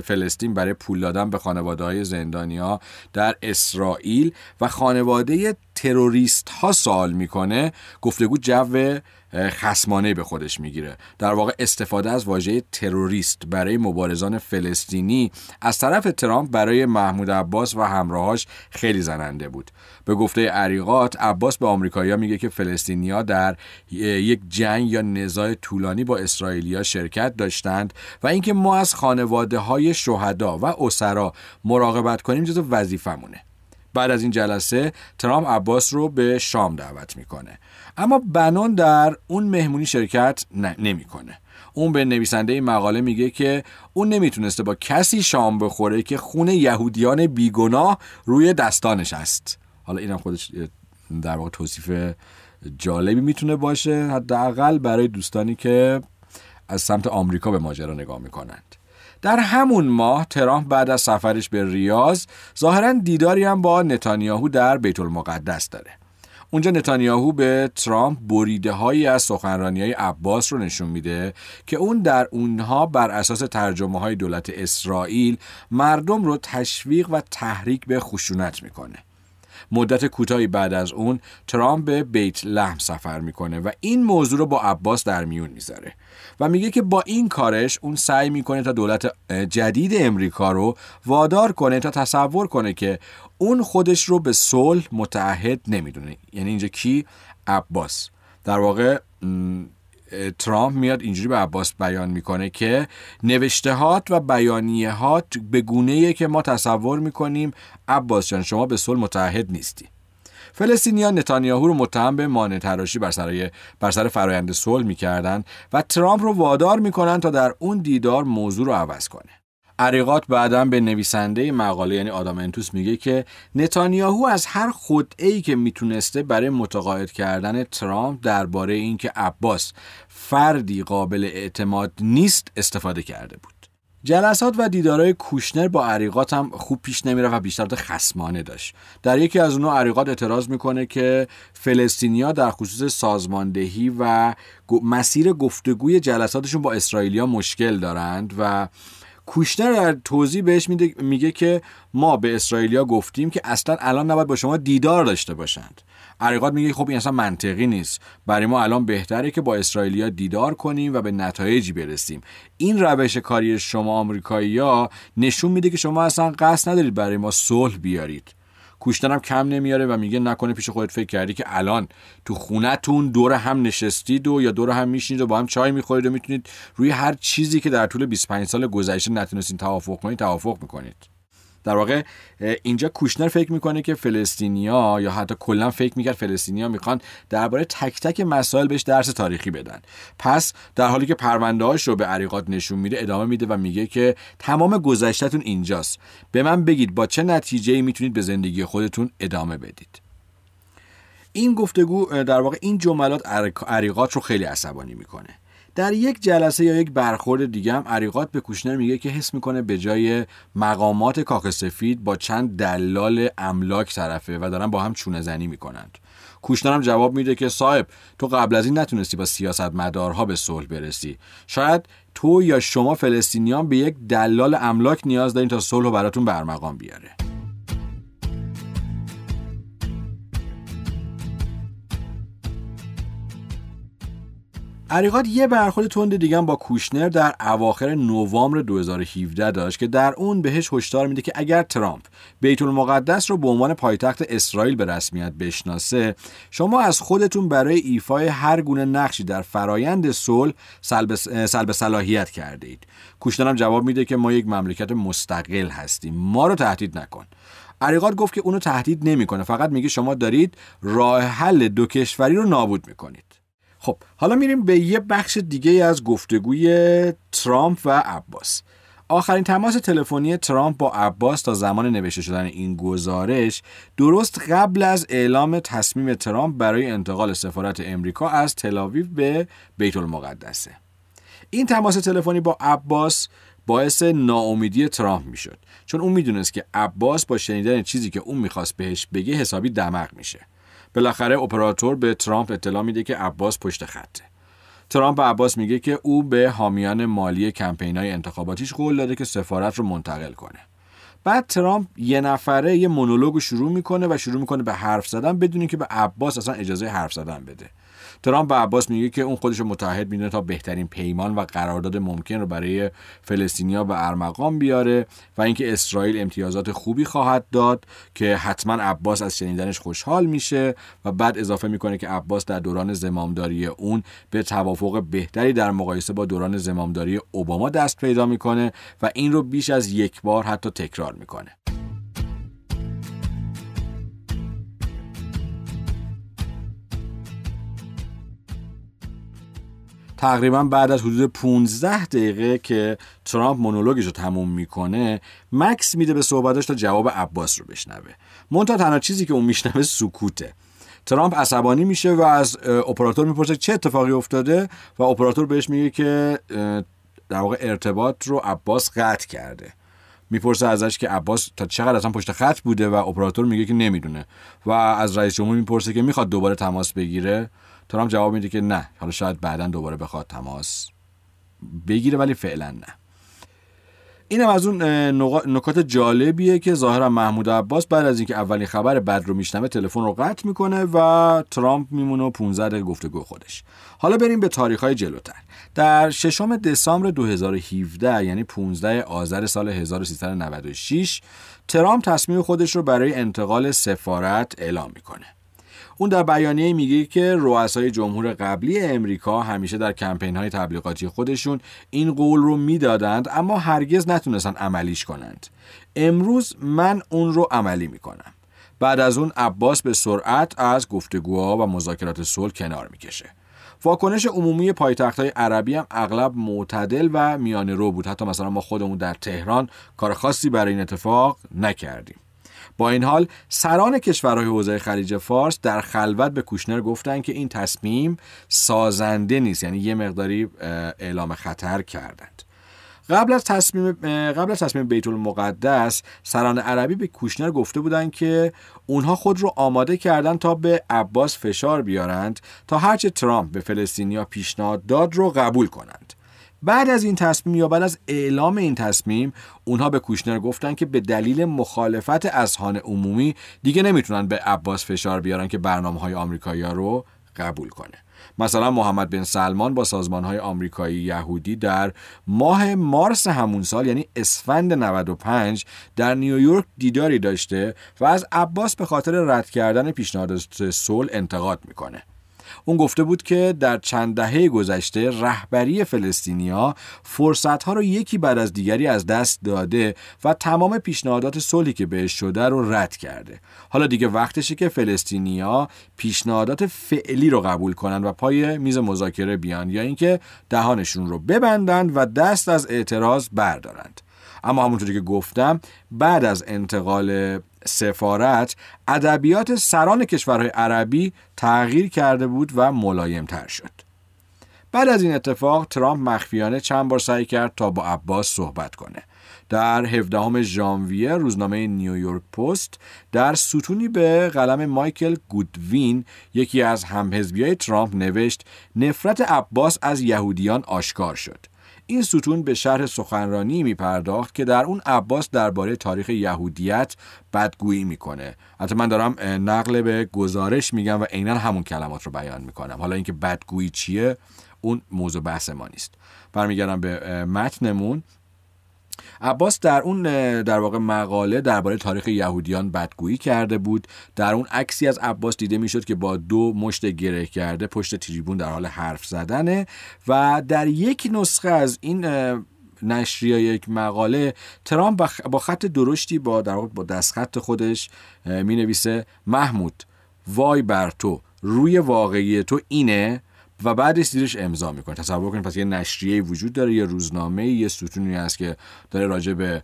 فلسطین برای پول دادن به خانواده های زندانیا در اسرائیل و خانواده تروریست ها سوال می‌کنه گفتگو جو خسمانه به خودش می‌گیره. در واقع استفاده از واژه تروریست برای مبارزان فلسطینی از طرف ترامپ برای محمود عباس و همراهاش خیلی زننده بود. به گفته عریقات عباس به آمریکایی‌ها میگه که فلسطینیا در یک جنگ یا نزاع طولانی با اسرائیلیا شرکت داشتند و اینکه ما از خانواده های شهدا و اسرا مراقبت کنیم جزو وظیفمونه. بعد از این جلسه ترامپ عباس رو به شام دعوت می‌کنه. اما بنان در اون مهمونی شرکت نمی‌کنه. اون به نویسنده این مقاله میگه که اون نمی‌تونسته با کسی شام بخوره که خون یهودیان بیگناه روی دستانش است. حالا اینم خودش در واقع توصیف جالبی می‌تونه باشه حداقل برای دوستانی که از سمت آمریکا به ماجرا نگاه می‌کنند. در همون ماه ترامپ بعد از سفرش به ریاض ظاهرا دیداری هم با نتانیاهو در بیت المقدس داره. اونجا نتانیاهو به ترامپ بریده هایی از سخنرانی های عباس رو نشون میده که اون در اونها بر اساس ترجمه های دولت اسرائیل مردم رو تشویق و تحریک به خشونت می‌کنه. مدت کوتاهی بعد از اون ترامپ به بیت لحم سفر می‌کنه و این موضوع رو با عباس در میون می‌ذاره و میگه که با این کارش اون سعی می‌کنه تا دولت جدید امریکا رو وادار کنه تا تصور کنه که اون خودش رو به صلح متعهد نمی‌دونه. یعنی اینجا کی؟ عباس. در واقع ترامپ میاد اینجوری به عباس بیان می‌کنه که نوشتهات و بیانیهات به گونه که ما تصور می‌کنیم عباس جان شما به صلح متحد نیستی. فلسطینیان نتانیاهو رو متهم به مانع تراشی بر سر بر سر فرایند صلح می‌کردند و ترامپ رو وادار می‌کنن تا در اون دیدار موضوع رو عوض کنه. عریقات بعدا به نویسنده مقاله یعنی آدم انتوس میگه که نتانیاهو از هر خودعی که می‌تونسته برای متقاعد کردن ترامپ درباره اینکه عباس فردی قابل اعتماد نیست استفاده کرده بود. جلسات و دیدارهای کوشنر با عریقات هم خوب پیش نمیره و بیشتر خسمانه داشت. در یکی از اونها عریقات اعتراض می‌کنه که فلسطینیا در خصوص سازماندهی و مسیر گفتگوی جلساتشون با اسرائیلیا مشکل دارند و کوشنر در توضیح بهش میده میگه که ما به اسرائیلیا گفتیم که اصلا الان نباید با شما دیدار داشته باشند. عریقات میگه خب این اصلا منطقی نیست. برای ما الان بهتره که با اسرائیلیا دیدار کنیم و به نتایجی برسیم. این روش کاری شما آمریکایی‌ها نشون میده که شما اصلا قصد ندارید برای ما صلح بیارید. کوشتنم کم نمیاره و میگه نکنه پیش خودت فکر کردی که الان تو خونتون دور هم نشستید و یا دور هم میشینید و با هم چای می‌خورید و می‌تونید روی هر چیزی که در طول 25 سال گذشته نتونستین توافق کنید توافق می‌کنید. در واقع اینجا کوشنر فکر می‌کنه که فلسطینیا یا حتی کلا فکر می‌کرد فلسطینیا می‌خوان درباره تک تک مسائل بهش درس تاریخی بدن. پس در حالی که پرونده رو به عریقات نشون میده ادامه میده و میگه که تمام گذشتهتون اینجاست. به من بگید با چه نتیجه می‌تونید به زندگی خودتون ادامه بدید. این گفتگو در واقع این جملات عریقات رو خیلی عصبانی می‌کنه. در یک جلسه یا یک برخورد دیگه هم عریقات به کوشنر میگه که حس می‌کنه به جای مقامات کاخ سفید با چند دلال املاک طرفه و دارن با هم چونه زنی می‌کنند. کوشنر هم جواب میده که صاحب تو قبل از این نتونستی با سیاست مدارها به صلح برسی. شاید تو یا شما فلسطینیان به یک دلال املاک نیاز دارین تا صلح براتون برمقام بیاره. عریقات یه برخورد تند دیگه با کوشنر در اواخر نوامبر 2017 داشت که در اون بهش هشدار میده که اگر ترامپ بیت المقدس رو به عنوان پایتخت اسرائیل به رسمیت بشناسه شما از خودتون برای ایفای هر گونه نقشی در فرایند صلح سلب, سلب صلاحیت کرده اید کوشنر هم جواب میده که ما یک مملکت مستقل هستیم. ما رو تهدید نکن. عریقات گفت که اونو تهدید نمی‌کنه. فقط میگه شما دارید راه حل دو کشوری رو نابود می‌کنید. خب حالا میریم به یه بخش دیگه از گفتگوی ترامپ و عباس. آخرین تماس تلفنی ترامپ با عباس تا زمان نوشته شدن این گزارش درست قبل از اعلام تصمیم ترامپ برای انتقال سفارت امریکا از تلاویو به بیت المقدسه. این تماس تلفنی با عباس باعث ناامیدی ترامپ می‌شد چون اون می‌دونست که عباس با شنیدن چیزی که اون می‌خواست بهش بگه حسابی دماغ میشه. بالاخره اپراتور به ترامپ اطلاع میده که عباس پشت خطه. ترامپ به عباس میگه که او به حامیان مالی کمپین های انتخاباتیش قول داده که سفارت رو منتقل کنه. بعد ترامپ یه نفره یه مونولوگ شروع می‌کنه و شروع می‌کنه به حرف زدن بدون که به عباس اصلا اجازه حرف زدن بده. ترامپ به عباس میگه که اون خودش متحد می‌دونه تا بهترین پیمان و قرارداد ممکن رو برای فلسطینیا به ارمغان بیاره و اینکه اسرائیل امتیازات خوبی خواهد داد که حتما عباس از شنیدنش خوشحال میشه و بعد اضافه می‌کنه که عباس در دوران زمامداری اون به توافق بهتری در مقایسه با دوران زمامداری اوباما دست پیدا می‌کنه و این رو بیش از یک بار حتی تکرار می‌کنه. تقریبا بعد از حدود 15 دقیقه که ترامپ مونولوگش رو تموم می‌کنه مکس میده به صحبتش تا جواب عباس رو بشنوه. مونتا تنها چیزی که اون میشنوه سکوته. ترامپ عصبانی میشه و از اپراتور می‌پرسه چه اتفاقی افتاده و اپراتور بهش میگه که در واقع ارتباط رو عباس قطع کرده. می‌پرسه ازش که عباس تا چقدر اصلا پشت خط بوده و اپراتور میگه که نمی‌دونه. و از رئیس جمهور می‌پرسه که می‌خواد دوباره تماس بگیره. ترامپ جواب میده که نه. حالا شاید بعدا دوباره بخواد تماس بگیره ولی فعلا نه. اینم از اون نکات جالبیه که ظاهرا محمود عباس بعد از اینکه اولین خبر بد رو میشنوه تلفن رو قطع می‌کنه و ترامپ میمونه و 15 دقیقه گفتگو خودش. حالا بریم به تاریخ های جلوتر. در ششم دسامبر 2017 یعنی 15 آذر سال 1396 ترامپ تصمیم خودش رو برای انتقال سفارت اعلام می‌کنه. اون در بیانیه میگه که رؤسای جمهور قبلی امریکا همیشه در کمپین های تبلیغاتی خودشون این قول رو می‌دادند اما هرگز نتونستن عملیش کنند. امروز من اون رو عملی می‌کنم. بعد از اون عباس به سرعت از گفتگوها و مذاکرات صلح کنار می‌کشه. واکنش عمومی پایتخت های عربی هم اغلب معتدل و میانه رو بود. حتی مثلا ما خودمون در تهران کار خاصی برای این اتفاق نکردیم. با این حال سران کشورهای حوزه خلیج فارس در خلوت به کوشنر گفتن که این تصمیم سازنده نیست یعنی یه مقداری اعلام خطر کردند. قبل از تصمیم قبل از تصمیم بیت المقدس سران عربی به کوشنر گفته بودند که اونها خود رو آماده کردن تا به عباس فشار بیارند تا هرچه ترامپ به فلسطینیا پیشنهاد داد رو قبول کنند. بعد از این تصمیم یا بعد از اعلام این تصمیم اونها به کوشنر گفتن که به دلیل مخالفت اذهان عمومی دیگه نمی‌تونن به عباس فشار بیارن که برنامه های آمریکایی رو قبول کنه. مثلا محمد بن سلمان با سازمان های آمریکایی یهودی در ماه مارس همون سال یعنی اسفند 95 در نیویورک دیداری داشته و از عباس به خاطر رد کردن پیشنهاد صلح انتقاد می‌کنه. اون گفته بود که در چند دهه گذشته رهبری فلسطینیا فرصتها رو یکی بعد از دیگری از دست داده و تمام پیشنهادات صلحی که بهش شده رو رد کرده. حالا دیگه وقتشه که فلسطینیا پیشنهادات فعلی رو قبول کنن و پای میز مذاکره بیان یا اینکه دهانشون رو ببندند و دست از اعتراض بردارند. اما همونطوری که گفتم بعد از انتقال سفارت ادبیات سران کشورهای عربی تغییر کرده بود و ملایم تر شد. بعد از این اتفاق ترامپ مخفیانه چند بار سعی کرد تا با عباس صحبت کنه. در 17 ژانویه روزنامه نیویورک پست در ستونی به قلم مایکل گودوین یکی از همحزبیای ترامپ نوشت نفرت عباس از یهودیان آشکار شد. این ستون به شرح سخنرانی می پرداخت که در اون عباس درباره تاریخ یهودیت بدگویی می‌کنه. حتی من دارم نقل به گزارش میگم و عینا همون کلمات رو بیان می‌کنم. حالا اینکه بدگویی چیه اون موضوع بحث ما نیست. برمیگردم به متنمون. عباس در اون در واقع مقاله درباره تاریخ یهودیان بدگویی کرده بود. در اون عکسی از عباس دیده می‌شد که با دو مشت گره کرده پشت تریبون در حال حرف زدنه و در یک نسخه از این نشریه یک مقاله ترامپ با خط درشتی با در با دستخط خودش می نویسه محمود وای بر تو روی واقعی تو اینه؟ و بعدش زیرش امضا می‌کنه. تصور کنید پس یه نشریه وجود داره یه روزنامه یه ستونی هست که داره راجع به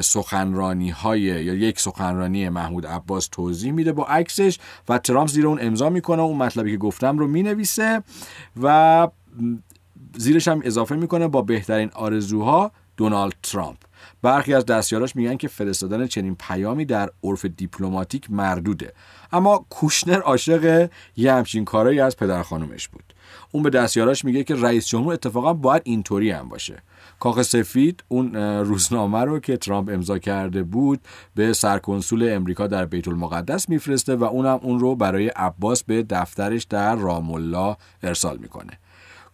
سخنرانی های یا یک سخنرانی محمود عباس توضیح میده با عکسش و ترامپ زیر اون امضا می‌کنه. اون مطلبی که گفتم رو می‌نویسه و زیرش هم اضافه می‌کنه با بهترین آرزوها دونالد ترامپ. برخی از دستیاراش میگن که فرستادن چنین پیامی در عرف دیپلماتیک مردوده. اما کوشنر عاشق یه همچین کارایی از پدر خانومش بود. اون به دستیاراش میگه که رئیس جمهور اتفاقا باید اینطوری هم باشه. کاخ سفید اون روزنامه رو که ترامپ امضا کرده بود به سرکنسول امریکا در بیت المقدس میفرسته و اونم اون رو برای عباس به دفترش در رام ارسال می‌کنه.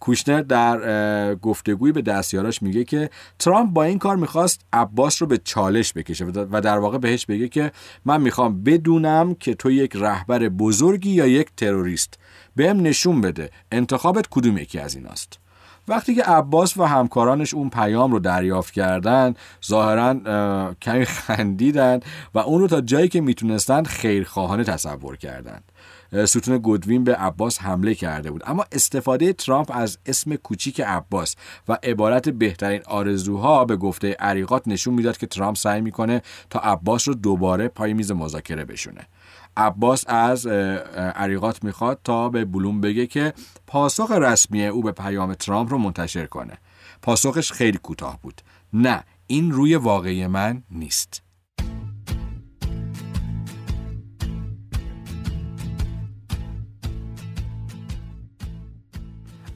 کوشنر در گفتگویی به دستیاراش میگه که ترامپ با این کار می‌خواست عباس رو به چالش بکشه و در واقع بهش بگه که من می‌خوام بدونم که تو یک رهبر بزرگی یا یک تروریست بهم نشون بده انتخابت کدوم یکی از ایناست. وقتی که عباس و همکارانش اون پیام رو دریافت کردن ظاهرا کمی خندیدن و اون رو تا جایی که می‌تونستند خیرخواهانه تصور کردند ستون گودوین به عباس حمله کرده بود. اما استفاده ترامپ از اسم کوچیک عباس و عبارت بهترین آرزوها به گفته عریقات نشون می‌داد که ترامپ سعی می‌کنه تا عباس رو دوباره پای میز مذاکره بشونه. عباس از عریقات می‌خواد تا به بلوم بگه که پاسخ رسمی او به پیام ترامپ رو منتشر کنه. پاسخش خیلی کوتاه بود. نه این روی واقعی من نیست.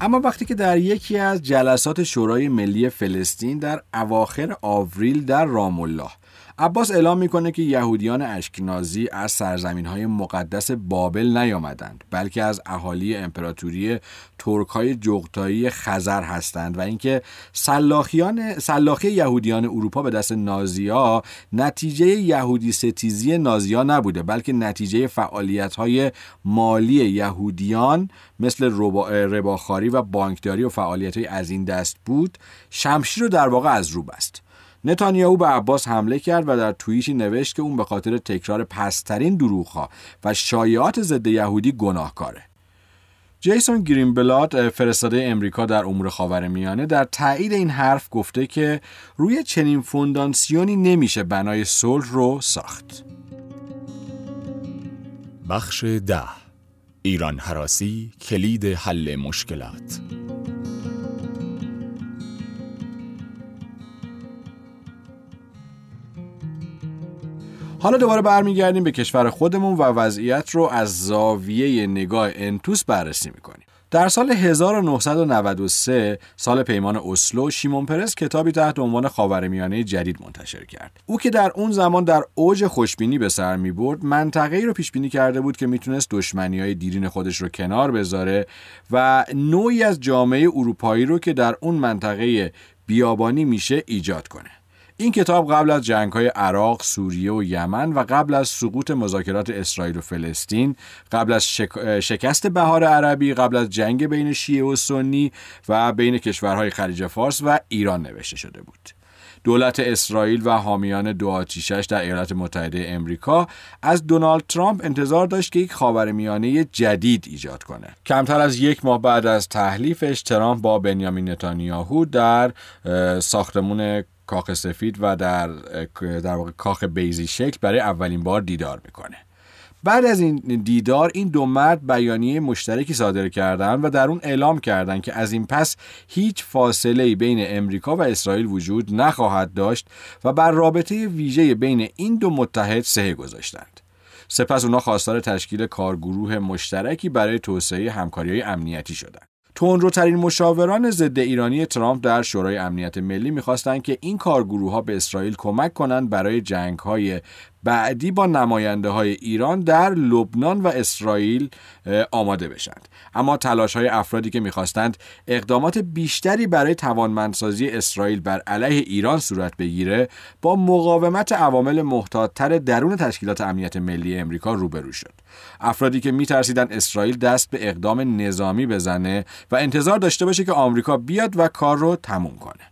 اما وقتی که در یکی از جلسات شورای ملی فلسطین در اواخر آوریل در رام الله عباس اعلام می‌کنه که یهودیان اشکنازی از سرزمین های مقدس بابل نیامدند بلکه از اهالی امپراتوری ترک های جغتایی خزر هستند و اینکه سلاخیان سلاخی یهودیان اروپا به دست نازیا نتیجه یهودی ستیزی نازیا نبوده بلکه نتیجه فعالیت های مالی یهودیان مثل رباخاری و بانکداری و فعالیت های از این دست بود. شمشیر رو در واقع از رو بست. نتانیاهو به عباس حمله کرد و در توییشی نوشت که اون به خاطر تکرار پسترین دروغها و شایعات ضد یهودی گناهکاره. جیسون گرینبلاد فرستاده امریکا در امور خاورمیانه در تایید این حرف گفته که روی چنین فونداسیونی نمیشه بنای صلح رو ساخت. بخش ده ایران حراسی کلید حل مشکلات حالا دوباره برمیگردیم به کشور خودمون و وضعیت رو از زاویه نگاه انتوس بررسی می‌کنیم. در سال 1993 سال پیمان اسلو شیمون پرس کتابی تحت عنوان خاورمیانه جدید منتشر کرد. او که در اون زمان در اوج خوشبینی به سر می برد منطقه‌ای رو پیش بینی کرده بود که می‌تونست دشمنی های دیرین خودش رو کنار بذاره و نوعی از جامعه اروپایی رو که در اون منطقه بیابانی میشه ایجاد کنه. این کتاب قبل از جنگ های عراق، سوریه و یمن و قبل از سقوط مذاکرات اسرائیل و فلسطین، قبل از شکست بهار عربی، قبل از جنگ بین شیعه و سنی و بین کشورهای خلیج فارس و ایران نوشته شده بود. دولت اسرائیل و حامیان دو آتیشش در ایالات متحده امریکا از دونالد ترامپ انتظار داشت که یک خاورمیانه جدید ایجاد کنه کمتر از یک ماه بعد از تحلیفش ترامپ با بنیامین نتانیاهو در ساختمون کاخ سفید و در در واقع کاخ بیزی شکل برای اولین بار دیدار می‌کنه بعد از این دیدار این دو مرد بیانیه مشترکی صادر کردند و در اون اعلام کردند که از این پس هیچ فاصله بین امریکا و اسرائیل وجود نخواهد داشت و بر رابطه ویژه بین این دو متحد سهه گذاشتند. سپس اونا خواستار تشکیل کارگروه مشترکی برای توسعه همکاری امنیتی شدند. تندروترین مشاوران ضد ایرانی ترامپ در شورای امنیت ملی می‌خواستند که این کارگروه ها به اسرائیل کمک کنند برای جنگ های بعدی با نماینده های ایران در لبنان و اسرائیل آماده بشند. اما تلاش های افرادی که می‌خواستند اقدامات بیشتری برای توانمندسازی اسرائیل بر علیه ایران صورت بگیره با مقاومت عوامل محتاطتر درون تشکیلات امنیت ملی امریکا روبرو شد. افرادی که میترسیدند اسرائیل دست به اقدام نظامی بزنه و انتظار داشته باشه که آمریکا بیاد و کار رو تموم کنه.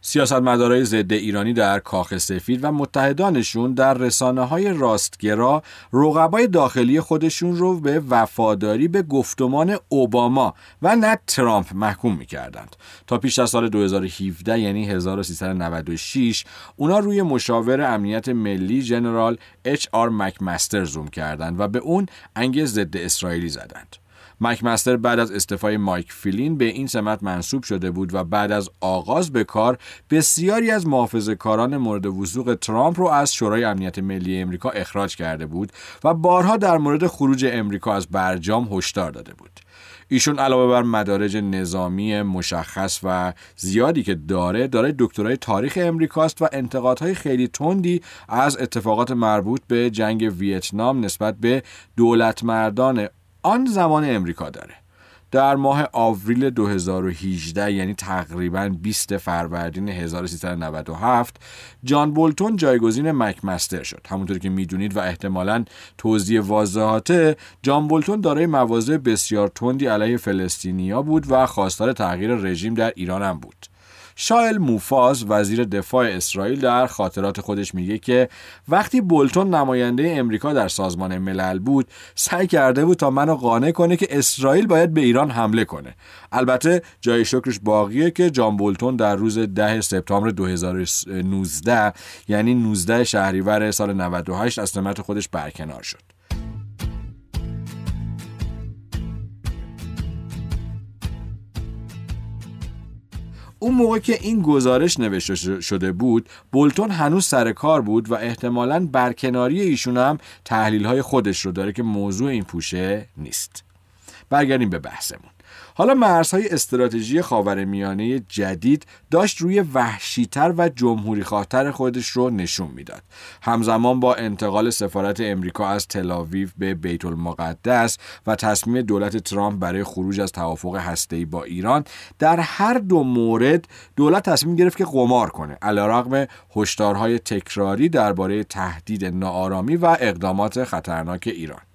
سیاستمدارای ضد ایرانی در کاخ سفید و متحدانشون در رسانه های راستگرا رقبای داخلی خودشون رو به وفاداری به گفتمان اوباما و نه ترامپ محکوم می‌کردند. تا پیش از سال 2017 یعنی 1396 اونا روی مشاور امنیت ملی جنرال اچ آر مکمستر زوم کردند و به اون انگ ضد اسرائیلی زدند. مکمستر بعد از استعفای مایک فیلین به این سمت منصوب شده بود و بعد از آغاز به کار بسیاری از محافظه کاران مورد وسوق ترامپ رو از شورای امنیت ملی امریکا اخراج کرده بود و بارها در مورد خروج امریکا از برجام هشدار داده بود. ایشون علاوه بر مدارج نظامی مشخص و زیادی که داره داره دکترای تاریخ امریکاست و انتقادهای خیلی تندی از اتفاقات مربوط به جنگ ویتنام نسبت به دولت مردان آن زمان امریکا داره. در ماه آوریل 2018 یعنی تقریبا 20 فروردین 1397 جان بولتون جایگزین مکمستر شد. همونطور که می‌دونید و احتمالا توضیح واضحاته جان بولتون دارای مواضع بسیار تندی علیه فلسطینیا بود و خواستار تغییر رژیم در ایران هم بود. شایل موفاز وزیر دفاع اسرائیل در خاطرات خودش میگه که وقتی بولتون نماینده امریکا در سازمان ملل بود سعی کرده بود تا منو قانع کنه که اسرائیل باید به ایران حمله کنه. البته جای شکرش باقیه که جان بولتون در روز 10 سپتامبر 2019 یعنی 19 شهریور سال 98 از سمت خودش برکنار شد. اون موقع که این گزارش نوشته شده بود بولتون هنوز سر کار بود و احتمالا برکناری ایشون هم تحلیل های خودش رو داره که موضوع این پوشه نیست. برگردیم به بحثمون. حالا مرزهای استراتژی خاورمیانه جدید داشت روی وحشیتر و جمهوری خواهتر خودش رو نشون می‌داد. همزمان با انتقال سفارت امریکا از تلاویو به بیت المقدس و تصمیم دولت ترامپ برای خروج از توافق هسته‌ای با ایران در هر دو مورد دولت تصمیم گرفت که قمار کنه علیرغم هشدارهای تکراری درباره تهدید ناآرامی و اقدامات خطرناک ایران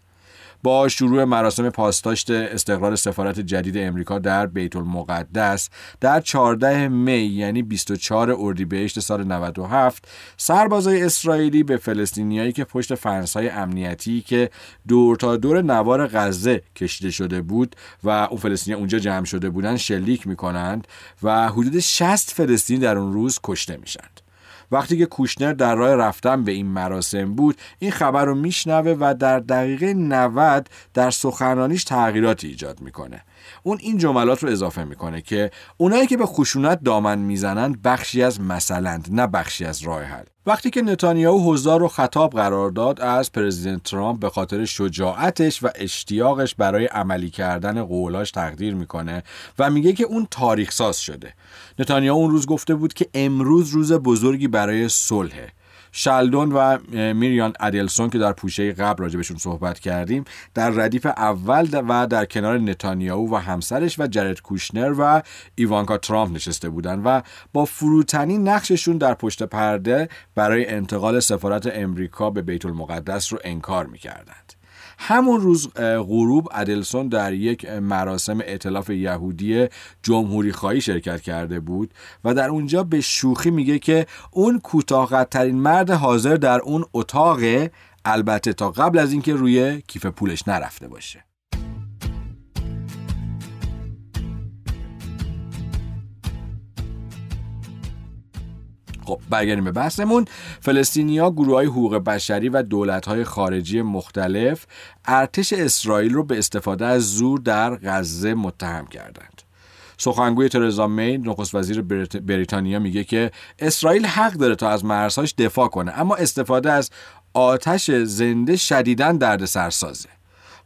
با شروع مراسم پاسداشت استقرار سفارت جدید امریکا در بیت المقدس در 14 می یعنی 24 اردیبهشت سال 97 سربازای اسرائیلی به فلسطینیایی که پشت فنسهای امنیتی که دور تا دور نوار غزه کشیده شده بود و اون فلسطینی اونجا جمع شده بودن شلیک می‌کنند و حدود 60 فلسطینی در اون روز کشته میشند وقتی که کوشنر در راه رفتن به این مراسم بود این خبر رو میشنوه و در دقیقه 90 در سخنرانیش تغییراتی ایجاد می‌کنه. اون این جملات رو اضافه می‌کنه که اونایی که به خشونت دامن می‌زنند بخشی از مثلند نه بخشی از راه حل. وقتی که نتانیاهو حضار رو خطاب قرار داد از پرزیدنت ترامپ به خاطر شجاعتش و اشتیاقش برای عملی کردن قولاش تقدیر می‌کنه و میگه که اون تاریخ ساز شده. نتانیاهو اون روز گفته بود که امروز روز بزرگی برای صلحه شلدون و میریان ادلسون که در پوشه قبل راجبشون صحبت کردیم در ردیف اول و در کنار نتانیاهو و همسرش و جرد کوشنر و ایوانکا ترامپ نشسته بودن و با فروتنی نقششون در پشت پرده برای انتقال سفارت امریکا به بیت المقدس رو انکار می‌کردند. همون روز غروب ادلسون در یک مراسم اطلاف یهودی جمهوری خواهی شرکت کرده بود و در اونجا به شوخی میگه که اون کوتاه‌قدترین مرد حاضر در اون اتاق البته تا قبل از اینکه روی کیف پولش نرفته باشه. خب برگردیم به بحثمون. فلسطینیا گروه های حقوق بشری و دولت های خارجی مختلف ارتش اسرائیل رو به استفاده از زور در غزه متهم کردند. سخنگوی ترزا می نخست وزیر بریتانیا میگه که اسرائیل حق داره تا از مرزهاش دفاع کنه اما استفاده از آتش زنده شدیداً درد سرسازه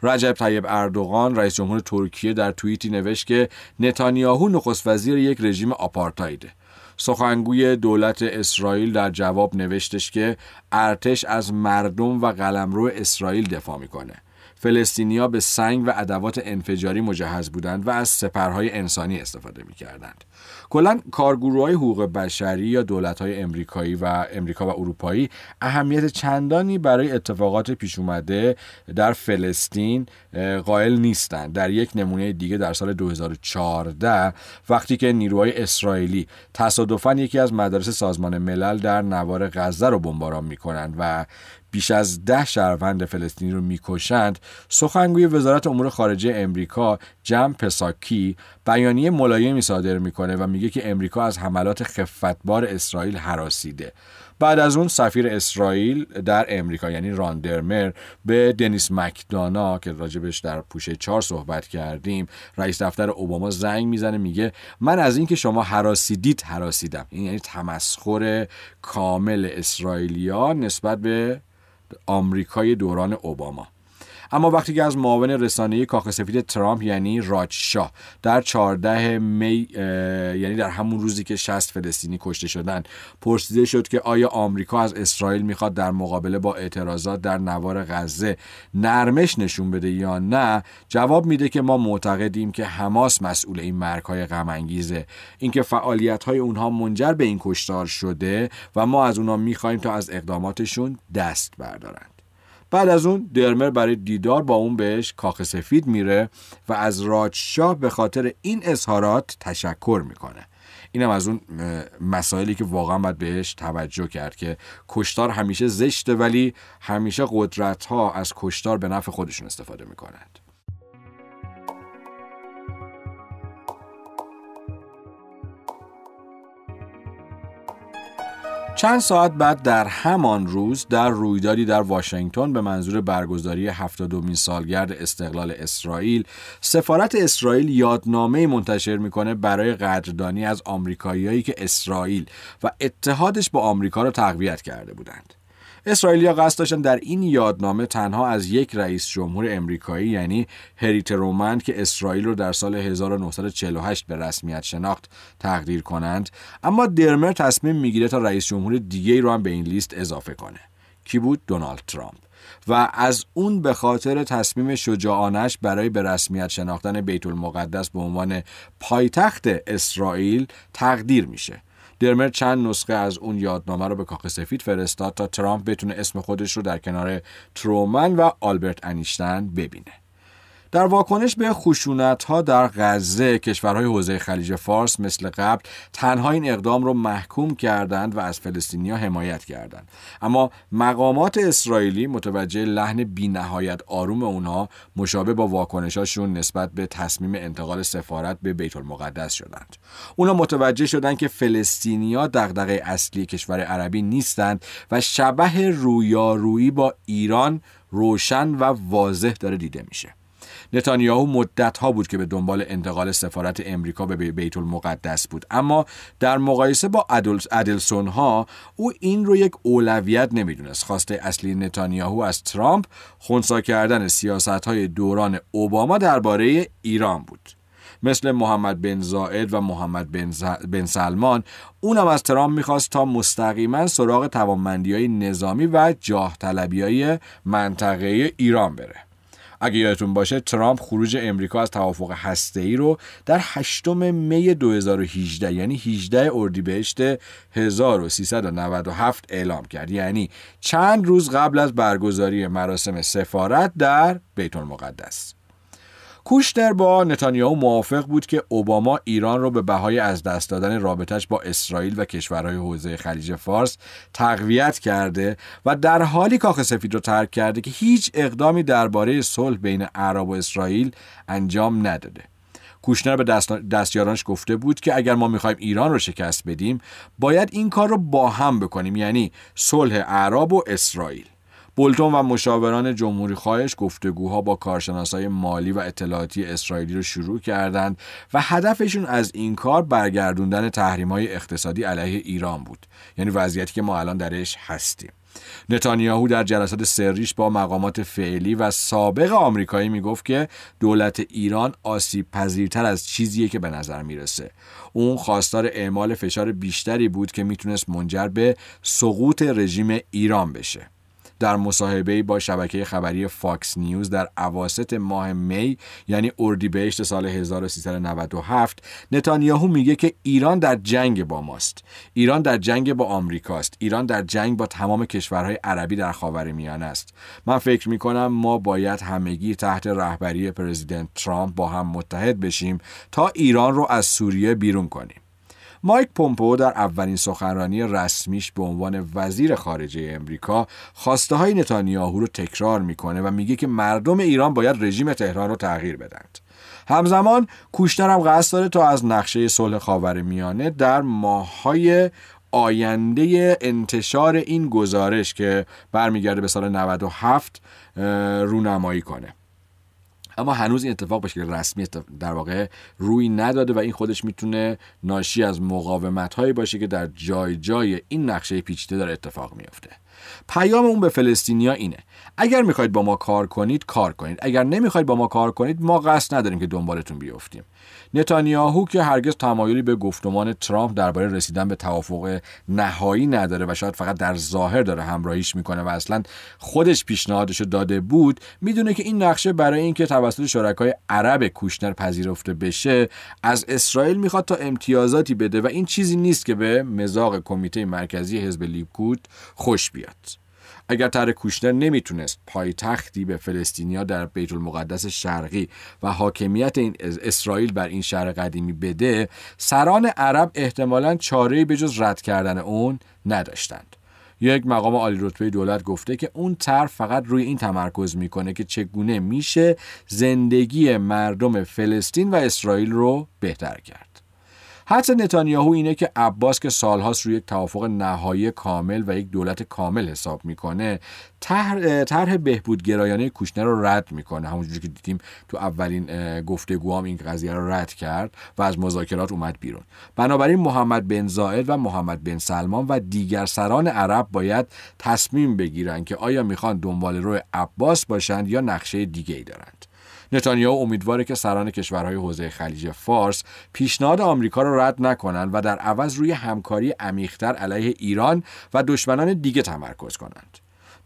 رجب طیب اردوغان رئیس جمهور ترکیه در توییتی نوشت که نتانیاهو نخست وزیر یک رژیم آپارتایده. سخنگوی دولت اسرائیل در جواب نوشتش که ارتش از مردم و قلمرو اسرائیل دفاع می‌کنه. فلسطینیا به سنگ و ادوات انفجاری مجهز بودند و از سپرهای انسانی استفاده می‌کردند. کلا کارگروه های حقوق بشری یا دولت های امریکایی و امریکا و اروپایی اهمیت چندانی برای اتفاقات پیش اومده در فلسطین قائل نیستند. در یک نمونه دیگه در سال 2014 وقتی که نیروهای اسرائیلی تصادفا یکی از مدارس سازمان ملل در نوار غزه رو بمباران می‌کنند و بیش از ده شهروند فلسطینی رو می‌کشند سخنگوی وزارت امور خارجه امریکا جم پساکی بیانیه ملایمی صادر می‌کنه و میگه که امریکا از حملات خفتبار اسرائیل حراسیده. بعد از اون سفیر اسرائیل در امریکا یعنی راندرمر به دنیس مکدانا که راجبش در پوشه چهار صحبت کردیم رئیس دفتر اوباما زنگ می‌زنه میگه من از اینکه شما حراسیدید حراسیدم. این یعنی تمسخر کامل اسرائیلیا نسبت به آمریکای دوران اوباما. اما وقتی که از معاون رسانه‌ای کاخ سفید ترامپ یعنی راج شاه در 14 می یعنی در همون روزی که 60 فلسطینی کشته شدن پرسیده شد که آیا آمریکا از اسرائیل می‌خواد در مقابله با اعتراضات در نوار غزه نرمش نشون بده یا نه؟ جواب میده که ما معتقدیم که حماس مسئول این مرگ‌های غم انگیزه اینکه فعالیت‌های اونها منجر به این کشتار شده و ما از اونها می‌خوایم تا از اقداماتشون دست بردارند. بعد از اون درمر برای دیدار با اون بهش کاخ سفید میره و از راجشاه به خاطر این اظهارات تشکر می‌کنه. اینم از اون مسائلی که واقعا باید بهش توجه کرد که کشتار همیشه زشته ولی همیشه قدرت ها از کشتار به نفع خودشون استفاده می‌کنند. چند ساعت بعد در همان روز در رویدادی در واشنگتن به منظور برگزاری هفتادمین سالگرد استقلال اسرائیل سفارت اسرائیل یادنامه منتشر می‌کنه برای قدردانی از آمریکاییایی که اسرائیل و اتحادش با آمریکا را تقویت کرده بودند. اسرائیلیا قصد داشتن در این یادنامه تنها از یک رئیس جمهور امریکایی یعنی هری ترومن که اسرائیل رو در سال 1948 به رسمیت شناخت تقدیر کنند. اما درمر تصمیم می‌گیره تا رئیس جمهور دیگه رو هم به این لیست اضافه کنه. کی بود؟ دونالد ترامپ. و از اون به خاطر تصمیم شجاعانش برای به رسمیت شناختن بیت المقدس به عنوان پایتخت اسرائیل تقدیر میشه. درمر چند نسخه از اون یادنامه رو به کاخ سفید فرستاد تا ترامپ بتونه اسم خودش رو در کنار ترومن و آلبرت انیشتن ببینه. در واکنش به خشونت ها در غزه کشورهای حوزه خلیج فارس مثل قبل تنها این اقدام را محکوم کردند و از فلسطینیا حمایت کردند. اما مقامات اسرائیلی متوجه لحن بینهایت آروم اونها مشابه با واکنشاشون نسبت به تصمیم انتقال سفارت به بیت المقدس شدند. اونا متوجه شدند که فلسطینیا دغدغه اصلی کشور عربی نیستند و شبه رویارویی با ایران روشن و واضح داره دیده میشه. نتانیاهو مدت ها بود که به دنبال انتقال سفارت امریکا به بیت المقدس بود. اما در مقایسه با ادلسون ها او این رو یک اولویت نمی‌دونست. خواسته اصلی نتانیاهو از ترامپ خونسا کردن سیاست های دوران اوباما درباره ایران بود. مثل محمد بن زائد و محمد بن, سلمان اونم از ترامپ می‌خواست تا مستقیما سراغ توانمندی های نظامی و جاه طلبی های منطقه ایران بره. اگه یادتون باشه ترامپ خروج امریکا از توافق ای رو در 8 می 2018 یعنی 18 اردیبهشت 1397 اعلام کرد. یعنی چند روز قبل از برگزاری مراسم سفارت در بیت المقدس. کوشنر با نتانیاهو موافق بود که اوباما ایران رو به بهای از دست دادن رابطش با اسرائیل و کشورهای حوزه خلیج فارس تقویت کرده و در حالی کاخ سفید رو ترک کرده که هیچ اقدامی درباره صلح بین عرب و اسرائیل انجام نداده. کوشنر به دست دستیارانش گفته بود که اگر ما می‌خوایم ایران رو شکست بدیم باید این کار رو با هم بکنیم یعنی صلح عرب و اسرائیل بولتون و مشاوران جمهوری خواهش گفتگوها با کارشناسای مالی و اطلاعاتی اسرائیلی رو شروع کردند و هدفشون از این کار برگردوندن تحریم های اقتصادی علیه ایران بود یعنی وضعیتی که ما الان درش هستیم. نتانیاهو در جلسات سریش با مقامات فعلی و سابق آمریکایی می‌گفت که دولت ایران آسیب پذیرتر از چیزیه که به نظر می‌رسه. اون خواستار اعمال فشار بیشتری بود که می‌تونست منجر به سقوط رژیم ایران بشه. در مصاحبه با شبکه خبری فاکس نیوز در اواسط ماه می یعنی اردیبهشت سال 1397 نتانیاهو میگه که ایران در جنگ با ماست. ایران در جنگ با آمریکاست ایران در جنگ با تمام کشورهای عربی در خاورمیانه است. من فکر می‌کنم ما باید همگی تحت رهبری پرزیدنت ترامپ با هم متحد بشیم تا ایران رو از سوریه بیرون کنیم. مایک پومپو در اولین سخنرانی رسمیش به عنوان وزیر خارجه امریکا خواسته های نتانیاهو رو تکرار می‌کنه و میگه که مردم ایران باید رژیم تهران رو تغییر بدند. همزمان کوشتر هم قصد داره تا از نقشه صلح خاورمیانه در ماههای آینده انتشار این گزارش که برمیگرده به سال 97 رونمایی کنه اما هنوز این اتفاق به شکل رسمی در واقع روی نداده و این خودش می‌تونه ناشی از مقاومت هایی باشه که در جای جای این نقشه پیچیده داره اتفاق میفته پیام اون به فلسطینیا اینه. اگر می‌خواید با ما کار کنید کار کنید. اگر نمی‌خواید با ما کار کنید ما قصد نداریم که دنبالتون بیفتیم. نتانیاهو که هرگز تمایلی به گفتمان ترامپ درباره رسیدن به توافق نهایی نداره و شاید فقط در ظاهر داره همراهیش می‌کنه و اصلا خودش پیشنهادش داده بود می‌دونه که این نقشه برای اینکه توسط شرکای عرب کوشنر پذیرفته بشه از اسرائیل می‌خواد تا امتیازاتی بده و این چیزی نیست که به مزاق کمیته مرکزی حزب لیکود خوش بیاد. اگر طرح کوشنر نمی‌تونست پایتختی به فلسطینیا در بیت المقدس شرقی و حاکمیت این اسرائیل بر این شهر قدیمی بده سران عرب احتمالا چاره به جز رد کردن اون نداشتند. یک مقام عالی رتبه دولت گفته که اون طرح فقط روی این تمرکز می‌کنه که چگونه میشه زندگی مردم فلسطین و اسرائیل رو بهتر کرد. حدس نتانیاهو اینه که عباس که سالهاست روی یک توافق نهایی کامل و یک دولت کامل حساب می‌کنه طرح بهبودگرایانه کوشنر رو رد می‌کنه. همونجوری که دیدیم تو اولین گفتگو هم این قضیه رو رد کرد و از مذاکرات اومد بیرون. بنابراین محمد بن زائد و محمد بن سلمان و دیگر سران عرب باید تصمیم بگیرن که آیا می‌خوان دنبال روی عباس باشند یا نقشه دیگه ای دارند. نتانیاهو امیدواره که سران کشورهای حوزه خلیج فارس پیشنهاد آمریکا را رد نکنند و در عوض روی همکاری عمیقتر علیه ایران و دشمنان دیگه تمرکز کنند.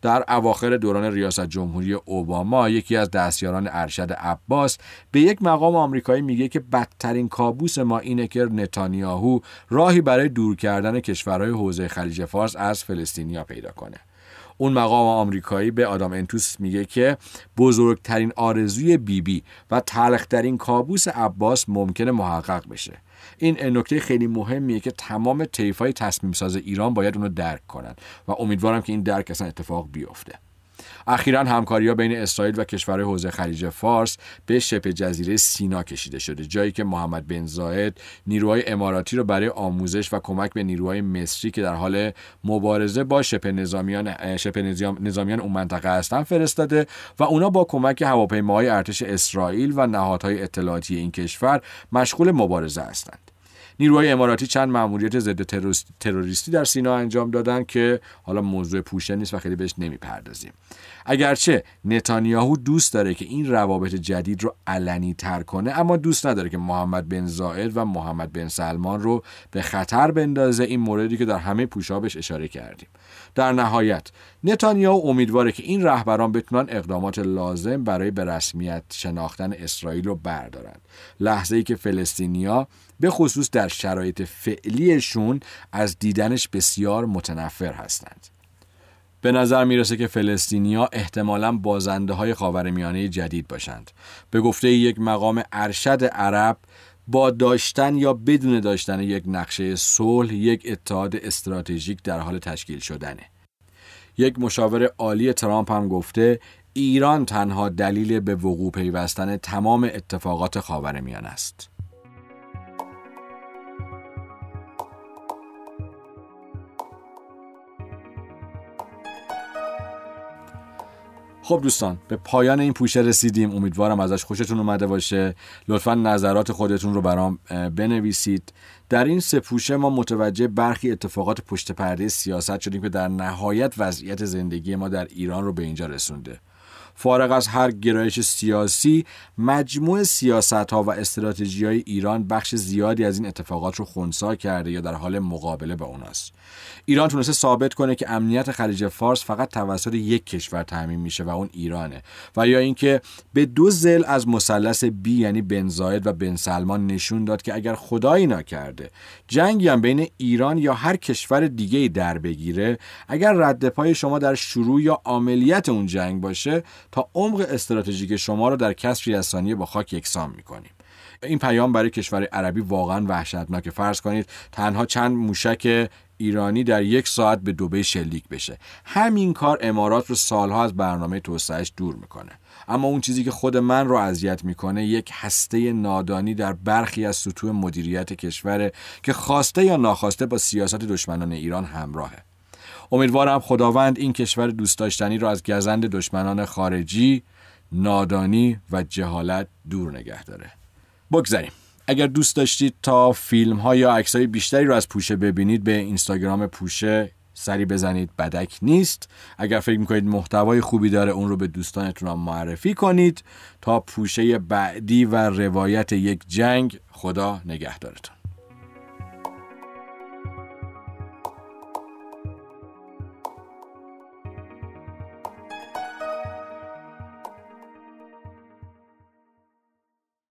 در اواخر دوران ریاست جمهوری اوباما یکی از دستیاران ارشد عباس به یک مقام آمریکایی میگه که بدترین کابوس ما اینه که نتانیاهو راهی برای دور کردن کشورهای حوزه خلیج فارس از فلسطینیا پیدا کنه اون مقام آمریکایی به آدام انتوس میگه که بزرگترین آرزوی بیبی بی و تلخترین کابوس عباس ممکنه محقق بشه. این نکته خیلی مهمیه که تمام طیفای تصمیم ساز ایران باید اونو درک کنن و امیدوارم که این درک اصلا اتفاق بیفته. اخیرا همکاری بین اسرائیل و کشورهای حوزه خلیج فارس به شبه جزیره سینا کشیده شده جایی که محمد بن زاید نیروهای اماراتی رو برای آموزش و کمک به نیروهای مصری که در حال مبارزه با شبه نظامیان شبه نظامیان اون منطقه هستن فرستاده و اونا با کمک هواپیماهای ارتش اسرائیل و نهادهای اطلاعاتی این کشور مشغول مبارزه هستند. نیروهای اماراتی چند مأموریت ضد تروریستی در سینا انجام دادن که حالا موضوع پوشه نیست و خیلی بهش نمی‌پردازیم. اگرچه نتانیاهو دوست داره که این روابط جدید رو علنی تر کنه اما دوست نداره که محمد بن زائد و محمد بن سلمان رو به خطر بندازه. این موردی که در همه پوشابش اشاره کردیم. در نهایت. نتانیاهو امیدواره که این رهبران بتونن اقدامات لازم برای به رسمیت شناختن اسرائیل رو بردارند لحظه ای که فلسطینیا به خصوص در شرایط فعلیشون از دیدنش بسیار متنفر هستند. به نظر می‌رسه که فلسطینیا احتمالا بازنده های خاورمیانه جدید باشند. به گفته یک مقام ارشد عرب با داشتن یا بدون داشتن یک نقشه صلح یک اتحاد استراتژیک در حال تشکیل شدنه. یک مشاور عالی ترامپ هم گفته ایران تنها دلیل به وقوع پیوستن تمام اتفاقات خاورمیانه است. خب دوستان به پایان این پوشه رسیدیم. امیدوارم ازش خوشتون اومده باشه. لطفا نظرات خودتون رو برام بنویسید. در این سه پوشه ما متوجه برخی اتفاقات پشت پرده سیاست شدیم که در نهایت وضعیت زندگی ما در ایران رو به اینجا رسونده. فارغ از هر گرایش سیاسی مجموع سیاست ها و استراتژی های ایران بخش زیادی از این اتفاقات رو خونسا کرده یا در حال مقابله به اوناست. ایران تونسته ثابت کنه که امنیت خلیج فارس فقط توسط یک کشور تعمین میشه و اون ایرانه. و یا اینکه به دو زل از مثلث بی یعنی بن زاید و بن سلمان نشون داد که اگر خدایی نکرده جنگی هم بین ایران یا هر کشور دیگه در بگیره اگر رد پای شما در شروع یا عملیت اون جنگ باشه تا عمق استراتژیک شما رو در کسری از ثانیه با خاک یکسان می‌کنیم. این پیام برای کشور عربی واقعا وحشتناک. فرض کنید تنها چند موشک ایرانی در یک ساعت به دوبه شلیک بشه. همین کار امارات رو سالها از برنامه توسعهش دور می‌کنه. اما اون چیزی که خود من رو اذیت می‌کنه یک هسته نادانی در برخی از سطوح مدیریت کشور که خواسته یا ناخواسته با سیاست دشمنان ایران همراهه. امیدوارم خداوند این کشور دوست داشتنی را از گزند دشمنان خارجی، نادانی و جهالت دور نگه داره. بگذاریم. اگر دوست داشتید تا فیلم ها یا عکس های بیشتری رو از پوشه ببینید به اینستاگرام پوشه سری بزنید بدک نیست اگر فکر می‌کنید محتوای خوبی داره اون رو به دوستانتون معرفی کنید تا پوشه بعدی و روایت یک جنگ خدا نگهدارتون